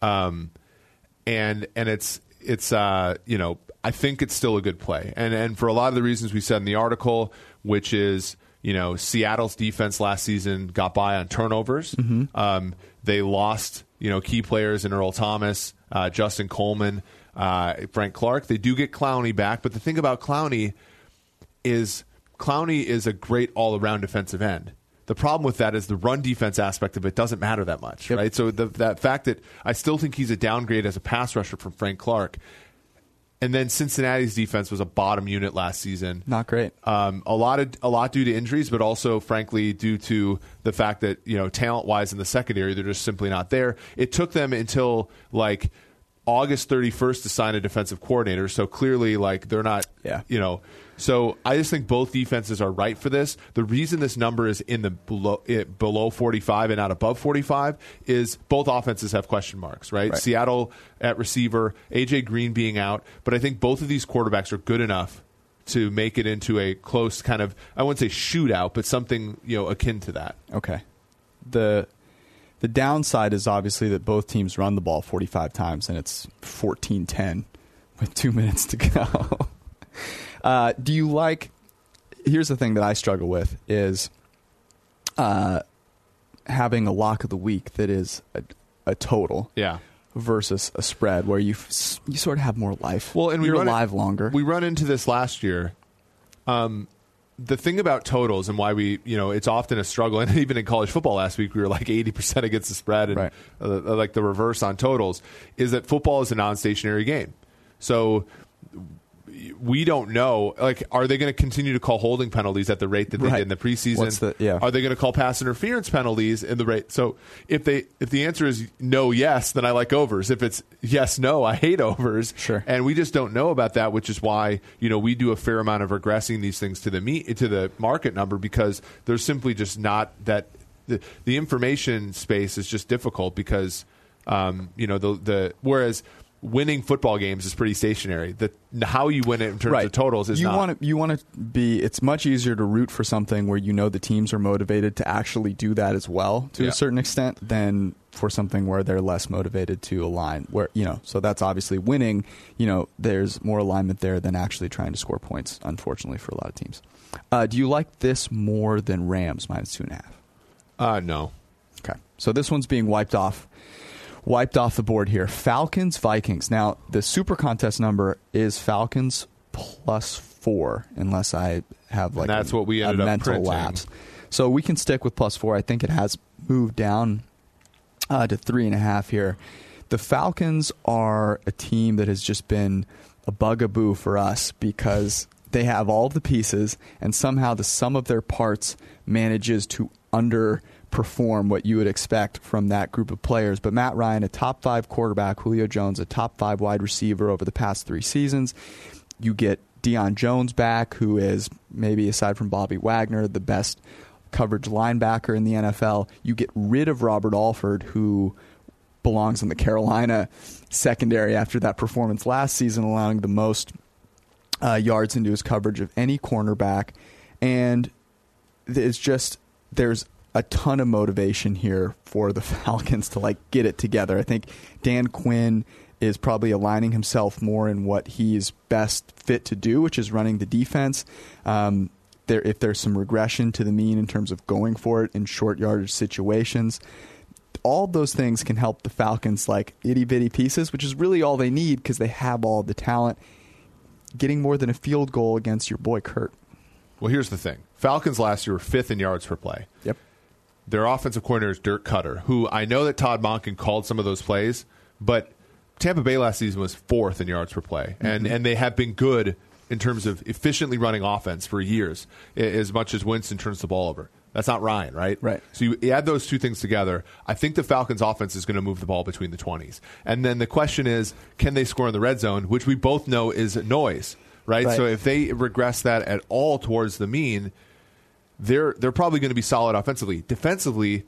Um, and and it's it's uh, you know, I think it's still a good play. And and for a lot of the reasons we said in the article, which is, you know, Seattle's defense last season got by on turnovers. Um, they lost, you know, key players in Earl Thomas, uh, Justin Coleman, uh, Frank Clark. They do get Clowney back, but the thing about Clowney is Clowney is a great all around defensive end. The problem with that is the run defense aspect of it doesn't matter that much, Yep. right? So the, that fact that I still think he's a downgrade as a pass rusher from Frank Clark. And then Cincinnati's defense was a bottom unit last season. Not great. Um, a lot of a lot due to injuries, but also, frankly, due to the fact that you know talent wise in the secondary, they're just simply not there. It took them until like August 31st to sign a defensive coordinator. So clearly, like they're not, Yeah. you know. So I just think both defenses are right for this. The reason this number is in the below it, below 45 and not above 45 is both offenses have question marks, right? Right. Seattle at receiver, AJ Green being out, but I think both of these quarterbacks are good enough to make it into a close kind of I wouldn't say shootout, but something you know akin to that. Okay. The the downside is obviously that both teams run the ball 45 times and it's 14-10 with 2 minutes to go. Uh, do you like Here's the thing that I struggle with is uh, having a lock of the week that is a, a total Yeah. versus a spread where you f- you sort of have more life. Well, and we you're alive longer. We run into this last year. Um, the thing about totals and why we, you know, it's often a struggle, and even in college football last week, we were like 80% against the spread and Right. uh, like the reverse on totals, is that football is a non stationary game. So we don't know. Like, are they going to continue to call holding penalties at the rate that they Right. did in the preseason? The- yeah. Are they going to call pass interference penalties in the rate? So if they if the answer is no, yes, then I like overs. If it's yes, no, I hate overs. Sure. And we just don't know about that, which is why you know we do a fair amount of regressing these things to the meet to the market number because there's simply just not that the, the information space is just difficult because um, you know the the whereas winning football games is pretty stationary. The how you win it in terms of totals is you not. want to you want to be it's much easier to root for something where you know the teams are motivated to actually do that as well to Yeah. a certain extent than for something where they're less motivated to align where you know so that's obviously winning you know there's more alignment there than actually trying to score points unfortunately for a lot of teams uh, do you like this more than rams minus two and a half uh, no. Okay. So this one's being wiped off. Wiped off the board here. Falcons, Vikings. Now, the super contest number is Falcons plus four, unless I have like that's a, what we ended up mental printing. lapse. So we can stick with plus four. I think it has moved down uh, to three and a half here. The Falcons are a team that has just been a bugaboo for us because they have all the pieces, and somehow the sum of their parts manages to underperform what you would expect from that group of players. But Matt Ryan, a top five quarterback, Julio Jones, a top five wide receiver over the past three seasons. You get Deion Jones back, who is maybe aside from Bobby Wagner, the best coverage linebacker in the NFL. You get rid of Robert Alford, who belongs in the Carolina secondary after that performance last season, allowing the most uh, yards into his coverage of any cornerback. And it's just there's a ton of motivation here for the Falcons to like get it together. I think Dan Quinn is probably aligning himself more in what he's best fit to do, which is running the defense. Um, there, if there's some regression to the mean in terms of going for it in short yardage situations, all those things can help the Falcons like itty bitty pieces, which is really all they need because they have all the talent. Getting more than a field goal against your boy Kirk. Well, here's the thing: Falcons last year were fifth in yards per play. Yep. Their offensive coordinator is Dirk Koetter, who I know that Todd Monken called some of those plays, but Tampa Bay last season was fourth in yards per play, and mm-hmm. and they have been good in terms of efficiently running offense for years, as much as Winston turns the ball over. That's not Ryan, right? Right. So you add those two things together. I think the Falcons' offense is going to move the ball between the twenties, and then the question is, can they score in the red zone, which we both know is noise, right? Right. So if they regress that at all towards the mean, they're they're probably going to be solid offensively. Defensively,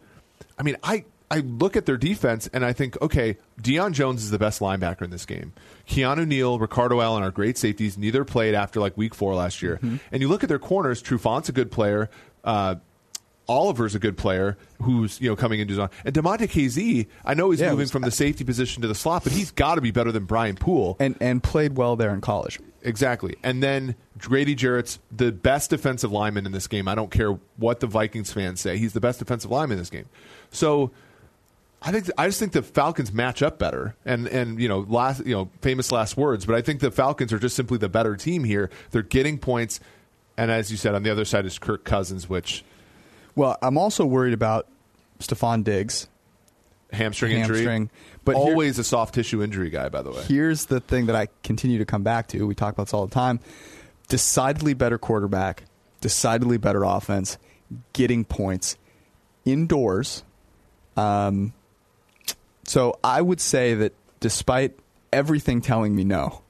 I mean, I I look at their defense and I think, okay, Deion Jones is the best linebacker in this game. Keanu Neal, Ricardo Allen are great safeties. Neither played after like week four last year. And you look at their corners. Trufant's a good player. Uh, Oliver's a good player who's you know coming into his own. And Damontae Kazee, I know he's Yeah, moving was- from the safety position to the slot, but he's got to be better than Brian Poole. and and played well there in college. Exactly. And then Grady Jarrett's the best defensive lineman in this game. I don't care what the Vikings fans say. He's the best defensive lineman in this game. So I think I just think the Falcons match up better. And and you know, last you know, famous last words, but I think the Falcons are just simply the better team here. They're getting points and as you said, on the other side is Kirk Cousins, which Well, I'm also worried about Stefon Diggs hamstring, injury. Hamstring. But here- always a soft tissue injury guy, by the way. Here's the thing that I continue to come back to. We talk about this all the time. Decidedly better quarterback, decidedly better offense, getting points indoors. Um, so I would say that despite everything telling me no,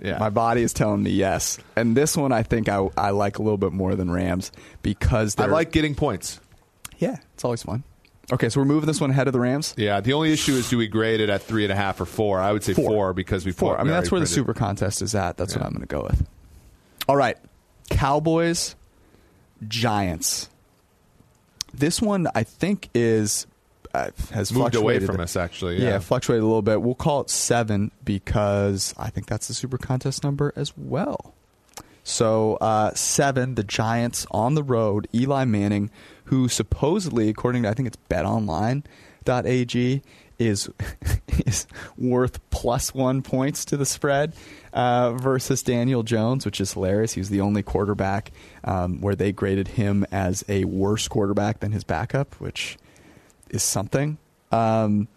Yeah, my body is telling me yes. And this one I think I, I like a little bit more than Rams because I like getting points. yeah, it's always fun. Okay, so we're moving this one ahead of the Rams. Yeah, the only issue is do we grade it at three and a half or four? I would say four, because we Four. I mean, that's where the super contest is at. That's what I'm going to go with. All right, Cowboys, Giants. This one I think is has moved away fluctuated. from us. Actually, Yeah. yeah. fluctuated a little bit. We'll call it seven because I think that's the super contest number as well. So uh, seven, the Giants on the road. Eli Manning, who supposedly, according to I think it's BetOnline.ag, is is worth plus one points to the spread uh, versus Daniel Jones, which is hilarious. He's the only quarterback um, where they graded him as a worse quarterback than his backup, which is something. Um,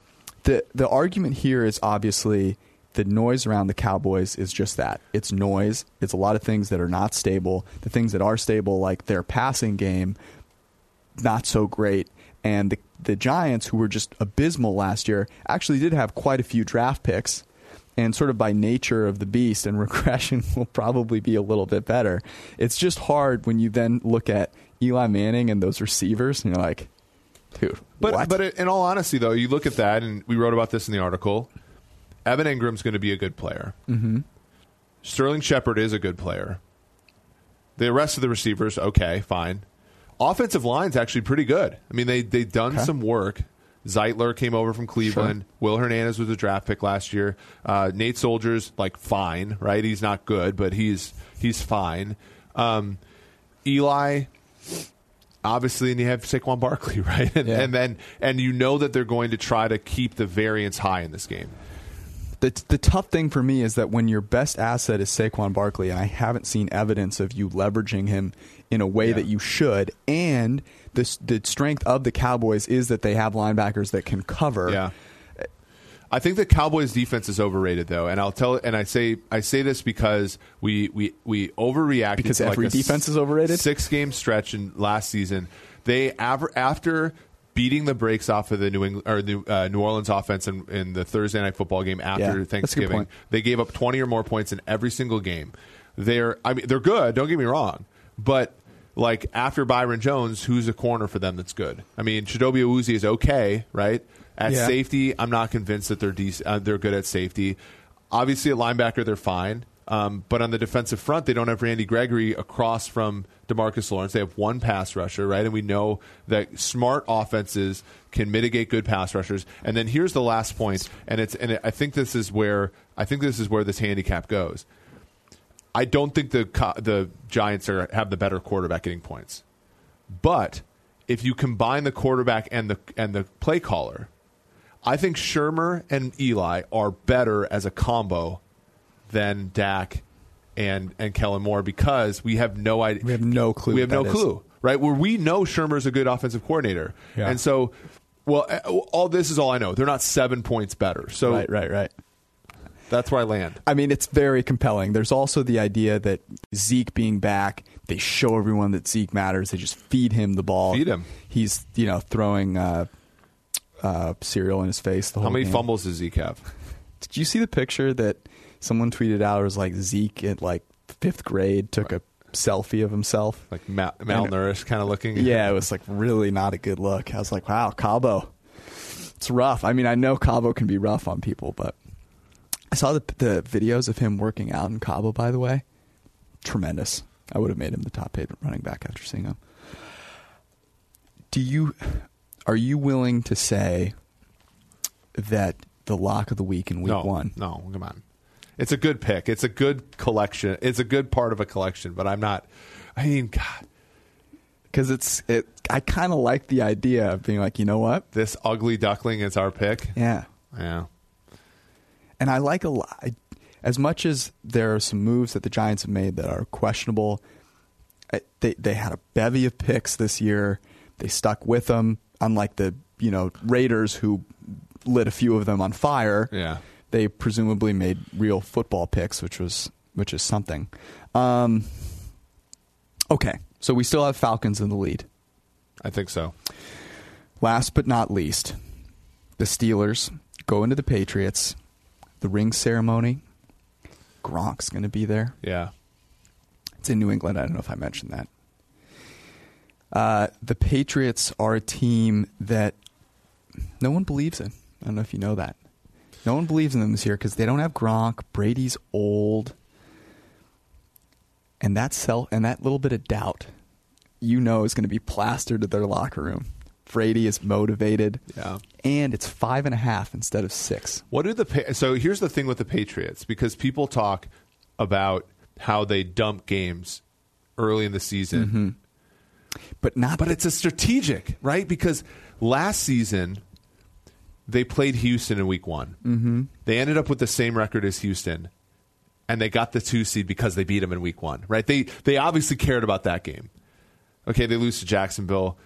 the the argument here is obviously the noise around the Cowboys is just that. It's noise. It's a lot of things that are not stable. The things that are stable, like their passing game, not so great. And the the Giants, who were just abysmal last year, actually did have quite a few draft picks. And sort of by nature of the beast, and regression will probably be a little bit better. It's just hard when you then look at Eli Manning and those receivers, and you're like, dude, But what? but in all honesty, though, you look at that, and we wrote about this in the article. Evan Engram's going to be a good player. Mm-hmm. Sterling Shepard is a good player. The rest of the receivers, okay, fine. Offensive line's actually pretty good. I mean, they they've done Okay. some work. Zeitler came over from Cleveland. Will Hernandez was a draft pick last year. Uh, Nate Solder's, like fine, right? He's not good, but he's he's fine. Um, Eli, obviously, and you have Saquon Barkley, right? And, Yeah. and then and you know that they're going to try to keep the variance high in this game. the the tough thing for me is that when your best asset is Saquon Barkley, and I haven't seen evidence of you leveraging him in a way Yeah. that you should, and the the strength of the Cowboys is that they have linebackers that can cover. Yeah. I think the Cowboys defense is overrated though, and I'll tell and I say I say this because we we we overreacted Because to like every a defense is overrated? Six game stretch in last season, they aver, after beating the brakes off of the New England or New, uh, New Orleans offense in, in the Thursday night football game after Yeah, that's a good Thanksgiving, they gave up twenty or more points in every single game. They're I mean they're good. Don't get me wrong, but like after Byron Jones, who's a corner for them that's good? I mean, Chidobe Awuzie is okay, right? At Yeah. safety, I'm not convinced that they're dec- uh, they're good at safety. Obviously, at linebacker, they're fine. Um, but on the defensive front, they don't have Randy Gregory across from Demarcus Lawrence. They have one pass rusher, right? And we know that smart offenses can mitigate good pass rushers. And then here's the last point, and it's and I think this is where I think this is where this handicap goes. I don't think the the Giants are have the better quarterback getting points, but if you combine the quarterback and the and the play caller, I think Shurmur and Eli are better as a combo than Dak and and Kellen Moore because we have no idea. We have no clue We have no is. clue, right? Where we know Shurmur's a good offensive coordinator, Yeah. and so. Well, uh, all this is all I know. They're not seven points better, so Right, right, right. that's where I land. I mean, it's very compelling. There's also the idea that Zeke being back, they show everyone that Zeke matters. They just feed him the ball. Feed him. He's you know throwing uh, uh, cereal in his face the How many game. fumbles does Zeke have? Did you see the picture that someone tweeted out? It was like Zeke at like fifth grade took a selfie of himself. Like mal- malnourished, kind of looking. Yeah, it was like really not a good look. I was like, wow, Cabo. It's rough. I mean, I know Cabo can be rough on people, but I saw the, the videos of him working out in Cabo, by the way. Tremendous. I would have made him the top paid running back after seeing him. Do you, are you willing to say that the lock of the week in week no, one? No, come on. It's a good pick. It's a good collection. It's a good part of a collection, but I'm not. I mean, God, Because it's, it, I kind of like the idea of being like, you know what? this ugly duckling is our pick. Yeah. Yeah. And I like a lot. As much as there are some moves that the Giants have made that are questionable, they they had a bevy of picks this year. They stuck with them. Unlike the you know Raiders who lit a few of them on fire. Yeah. They presumably made real football picks, which was which is something. Um, okay, so we still have Falcons in the lead. I think so. Last but not least, the Steelers go into the Patriots. The ring ceremony. Gronk's going to be there. Yeah. It's in New England. I don't know if I mentioned that. Uh, the Patriots are a team that no one believes in. I don't know if you know that. No one believes in them this year because they don't have Gronk. Brady's old, and that self and that little bit of doubt, you know, is going to be plastered to their locker room. Brady is motivated, Yeah. and it's five and a half instead of six. What do the so here's the thing with the Patriots because people talk about how they dump games early in the season, But not. but it's a strategic right because last season they played Houston in Week One. Mm-hmm. They ended up with the same record as Houston, and they got the two seed because they beat them in Week One. Right? They they obviously cared about that game. Okay, they lose to Jacksonville.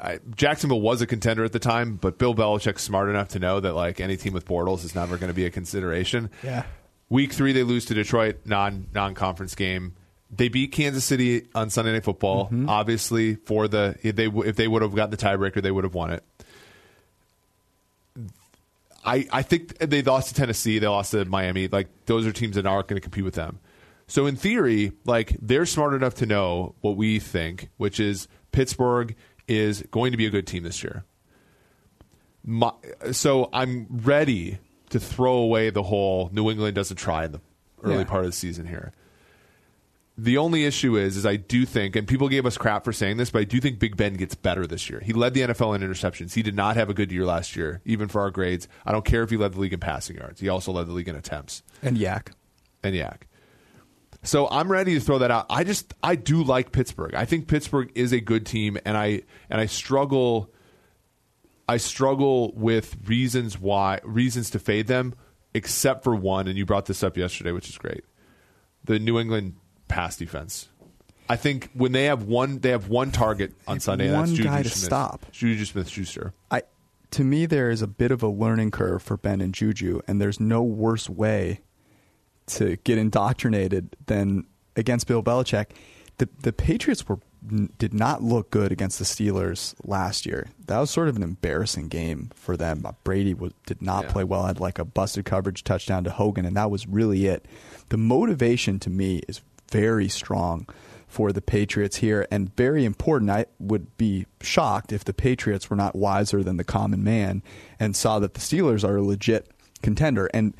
I, Jacksonville was a contender at the time, but Bill Belichick's smart enough to know that like any team with Bortles is never going to be a consideration. Yeah. Week three, they lose to Detroit, non non conference game. They beat Kansas City on Sunday Night Football. Mm-hmm. Obviously, for the if they if they would have got the tiebreaker, they would have won it. I I think they lost to Tennessee. They lost to Miami. Like those are teams that aren't going to compete with them. So in theory, like they're smart enough to know what we think, which is Pittsburgh is going to be a good team this year. My, so I'm ready to throw away the whole New England doesn't try in the early Yeah. part of the season here. The only issue is, is I do think, and people gave us crap for saying this, but I do think Big Ben gets better this year. He led the NFL in interceptions. He did not have a good year last year, even for our grades. I don't care if he led the league in passing yards. He also led the league in attempts and Yak. and Yak. So I'm ready to throw that out. I just I do like Pittsburgh. I think Pittsburgh is a good team, and I and I struggle. I struggle with reasons why reasons to fade them, except for one, and you brought this up yesterday, which is great. The New England pass defense. I think when they have one, they have one target on Sunday. and one that's Juju guy to Smith, stop. Juju Smith Schuster. I to me there is a bit of a learning curve for Ben and Juju, and there's no worse way to get indoctrinated than against Bill Belichick. The the Patriots were did not look good against the Steelers last year. That was sort of an embarrassing game for them. Uh, Brady was, did not Yeah. play well. Had like a busted coverage touchdown to Hogan, and that was really it. The motivation to me is very strong for the Patriots here, and very important. I would be shocked if the Patriots were not wiser than the common man and saw that the Steelers are a legit contender and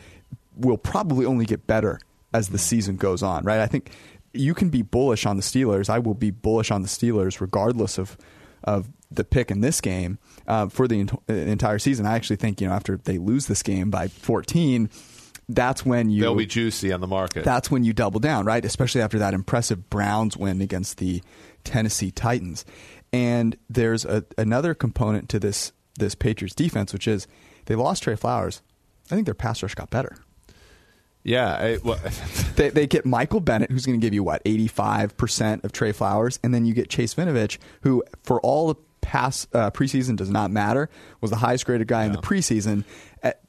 will probably only get better as the season goes on. Right? I think you can be bullish on the Steelers. I will be bullish on the Steelers regardless of of the pick in this game uh, for the ent- entire season. I actually think you know after they lose this game by 14, that's when you They'll be juicy on the market. that's when you double down, right? Especially after that impressive Browns win against the Tennessee Titans. And there's a, another component to this this Patriots defense, which is they lost Trey Flowers. I think their pass rush got better. yeah. I, well, They, they get Michael Bennett, who's going to give you what eighty five percent of Trey Flowers, and then you get Chase Winovich, who for all the past uh, preseason does not matter, was the highest graded guy in the preseason.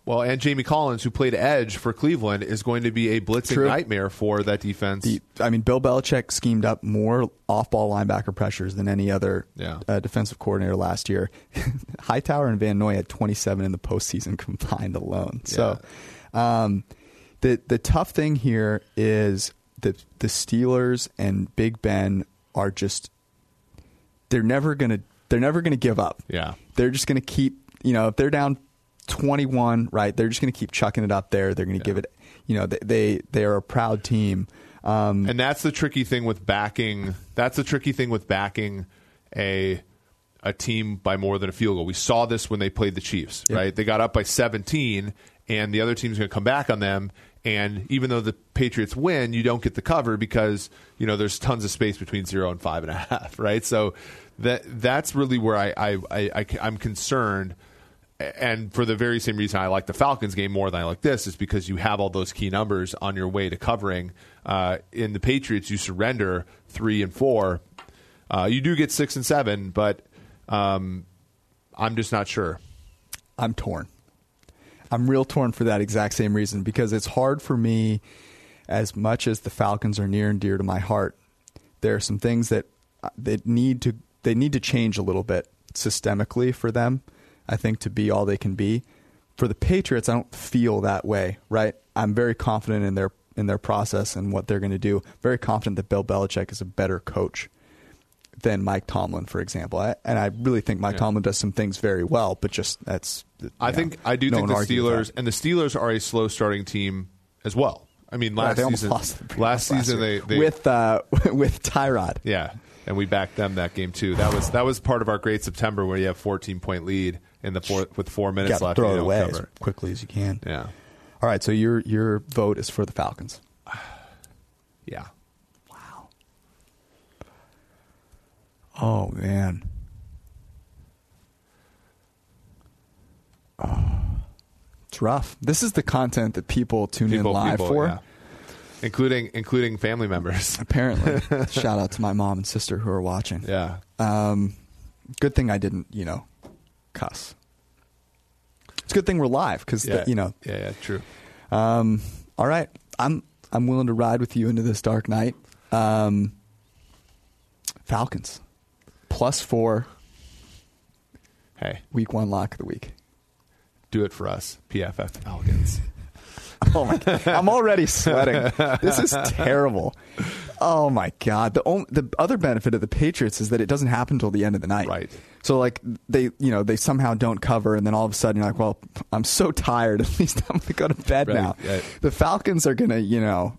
Well, and Jamie Collins, who played edge for Cleveland, is going to be a blitzing True. nightmare for that defense. The, I mean, Bill Belichick schemed up more off-ball linebacker pressures than any other Yeah. uh, defensive coordinator last year. Hightower and Van Noy had 27 in the postseason combined alone. So, um, the the tough thing here is the the Steelers and Big Ben are just they're never gonna they're never gonna give up. Yeah. they're just gonna keep you know if they're down 21 right they're just gonna keep chucking it up there they're gonna give it you know they they, they are a proud team um, and that's the tricky thing with backing. That's the tricky thing with backing a a team by more than a field goal. We saw this when they played the Chiefs, Yep. right? They got up by 17, and the other team's going to come back on them. And even though the Patriots win, you don't get the cover because you know there's tons of space between zero and five and a half, right? So that that's really where I, I, I, I I'm concerned. And for the very same reason I like the Falcons game more than I like this is because you have all those key numbers on your way to covering. Uh, in the Patriots, you surrender three and four. Uh, you do get six and seven, but um, I'm just not sure. I'm torn. I'm real torn for that exact same reason because it's hard for me, as much as the Falcons are near and dear to my heart. There are some things that uh, that need to they need to change a little bit systemically for them. I think to be all they can be. For the Patriots, I don't feel that way. Right? I'm very confident in their in their process and what they're going to do. Very confident that Bill Belichick is a better coach than Mike Tomlin, for example. I, and I really think Mike Yeah. Tomlin does some things very well, but just that's. I you think I do no think the Steelers and the Steelers are a slow starting team as well. I mean, last almost season, playoffs last season they, they with uh, with Tyrod. yeah, and we backed them that game too. That was that was part of our great September where you have 14 point lead in the four, with four minutes left. throw it away as quickly as you can. Yeah, All right, so your your vote is for the Falcons. yeah. Wow. Oh man. Oh, it's rough. This is the content that people tune People, in live people, for. yeah. including including family members. Apparently, shout out to my mom and sister who are watching. Yeah, Um, good thing I didn't, you know, cuss. It's a good thing we're live because yeah, you know. yeah, yeah, true. Um, all right, I'm I'm willing to ride with you into this dark night. Um, Falcons plus four Hey, week one lock of the week. do it for us, PFF Falcons. Oh my! God. I'm already sweating. This is terrible. Oh my god! The only, the other benefit of the Patriots is that it doesn't happen until the end of the night. Right. So like they you know they somehow don't cover, and then all of a sudden you're like, well, I'm so tired. At least I'm gonna go to bed Right, now. right. The Falcons are gonna you know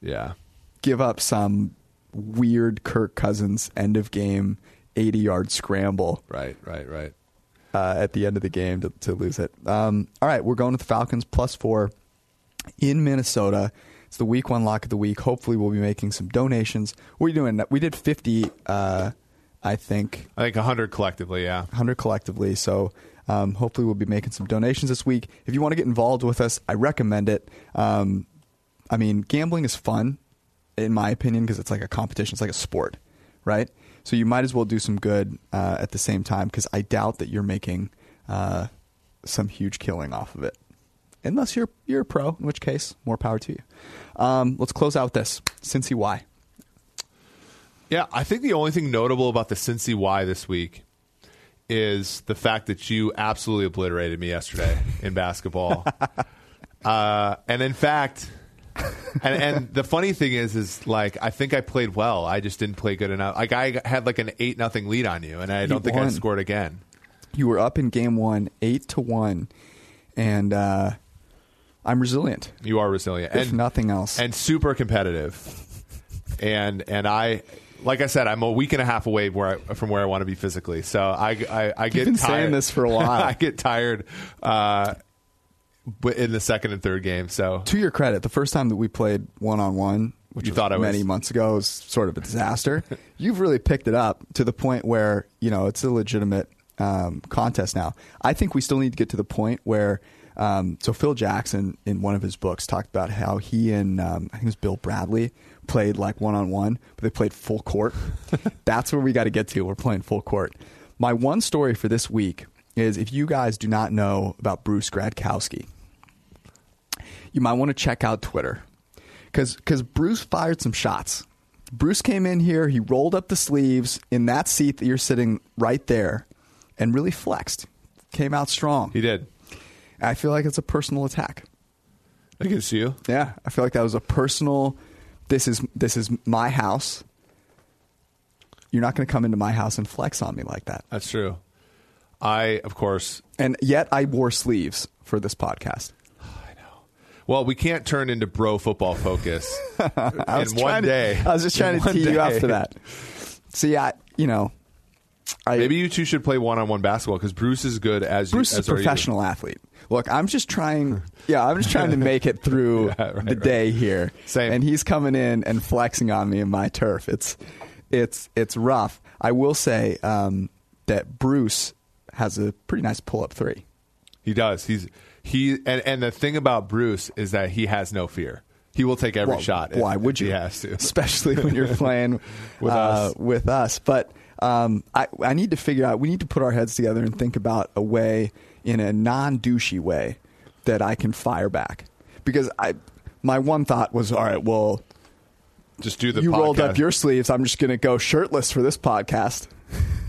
Yeah, give up some weird Kirk Cousins end of game 80 yard scramble right, right, right. uh, at the end of the game to, to lose it. Um, all right, we're going with the Falcons plus four in Minnesota. It's the week one lock of the week. Hopefully, we'll be making some donations. You doing? We did 50, uh, I think, I think 100 collectively. Yeah, 100 collectively. So um, hopefully, we'll be making some donations this week. If you want to get involved with us, I recommend it. Um, I mean, gambling is fun, in my opinion, because it's like a competition. It's like a sport, right? So you might as well do some good uh, at the same time, because I doubt that you're making uh, some huge killing off of it, unless you're you're a pro, in which case, more power to you. Um, let's close out with this Cincy Y. yeah. I think the only thing notable about the Cincy Y this week is the fact that you absolutely obliterated me yesterday in basketball. uh, and in fact, and, and the funny thing is, is like I think I played well. I just didn't play good enough. Like I had like an eight nothing lead on you, and I don't think I scored again. You were up in game one, eight to one, and uh, I'm resilient. You are resilient, If and nothing else. and super competitive. And and I, like I said, I'm a week and a half away where I, from where I want to be physically. So I I, I get been tired. saying this for a while. I get tired uh, in the second and third game. So to your credit, the first time that we played one on one, which You thought I was- many months ago, was sort of a disaster. You've really picked it up to the point where you know it's a legitimate um, contest now. I think we still need to get to the point where. Um, so Phil Jackson, in one of his books, talked about how he and um, I think it was Bill Bradley played like one on one, but they played full court. That's where we got to get to. We're playing full court. My one story for this week is if you guys do not know about Bruce Gradkowski, you might want to check out Twitter because Bruce fired some shots. Bruce came in here, he rolled up the sleeves in that seat that you're sitting right there, and really flexed. Came out strong. he did I feel like it's a personal attack. against you. Yeah, I feel like that was a personal. This is this is my house. You're not going to come into my house and flex on me like that. That's true. I of course. And yet, I wore sleeves for this podcast. I know. Well, we can't turn into bro football focus I was in one trying to- day. I was just trying to tee you up for that. See, I you know, I, Maybe you two should play one on one basketball because Bruce is good as Bruce you, is as a are you. professional athlete. Look, I'm just trying. Yeah, I'm just trying to make it through Yeah, right, the right. day here. Same. And he's coming in and flexing on me in my turf. It's it's it's rough. I will say um, that Bruce has a pretty nice pull up three. He does. He's he and and the thing about Bruce is that he has no fear. He will take every Well, shot. if- Why would you? He has to. especially when you're playing With uh, us. With us, but Um, I I need to figure out. We need to put our heads together and think about a way in a non douchey way that I can fire back because I my one thought was all right. Well, Just do the you podcast. rolled up your sleeves. I'm just going to go shirtless for this podcast.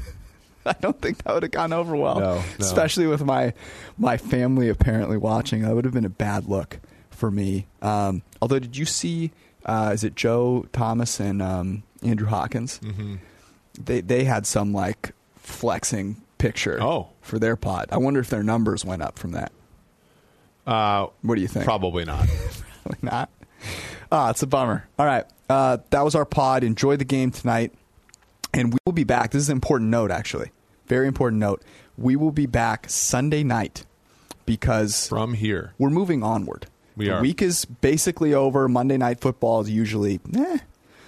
I don't think that would have gone over well, No, no. especially with my my family apparently watching. That would have been a bad look for me. Um, although, did you see? Uh, is it Joe Thomas and um, Andrew Hawkins? Mm-hmm. They they had some like flexing picture. Oh. for their pod. I wonder if their numbers went up from that. Uh, What do you think? Probably not. Probably not. Ah, it's a bummer. All right. Uh, that was our pod. Enjoy the game tonight. And we will be back. This is an important note, actually. Very important note. We will be back Sunday night because From here. we're moving onward. We the are. week is basically over. Monday night football is usually eh.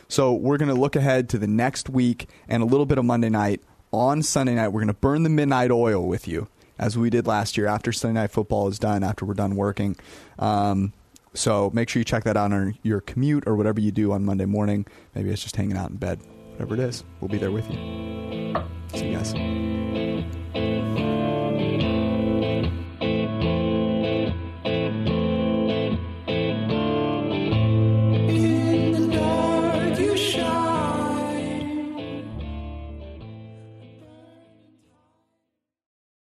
So we're going to look ahead to the next week and a little bit of Monday night. On Sunday night, we're going to burn the midnight oil with you, as we did last year after Sunday night football is done, after we're done working. Um, so make sure you check that out on your commute or whatever you do on Monday morning. Maybe it's just hanging out in bed. Whatever it is, we'll be there with you. See you guys.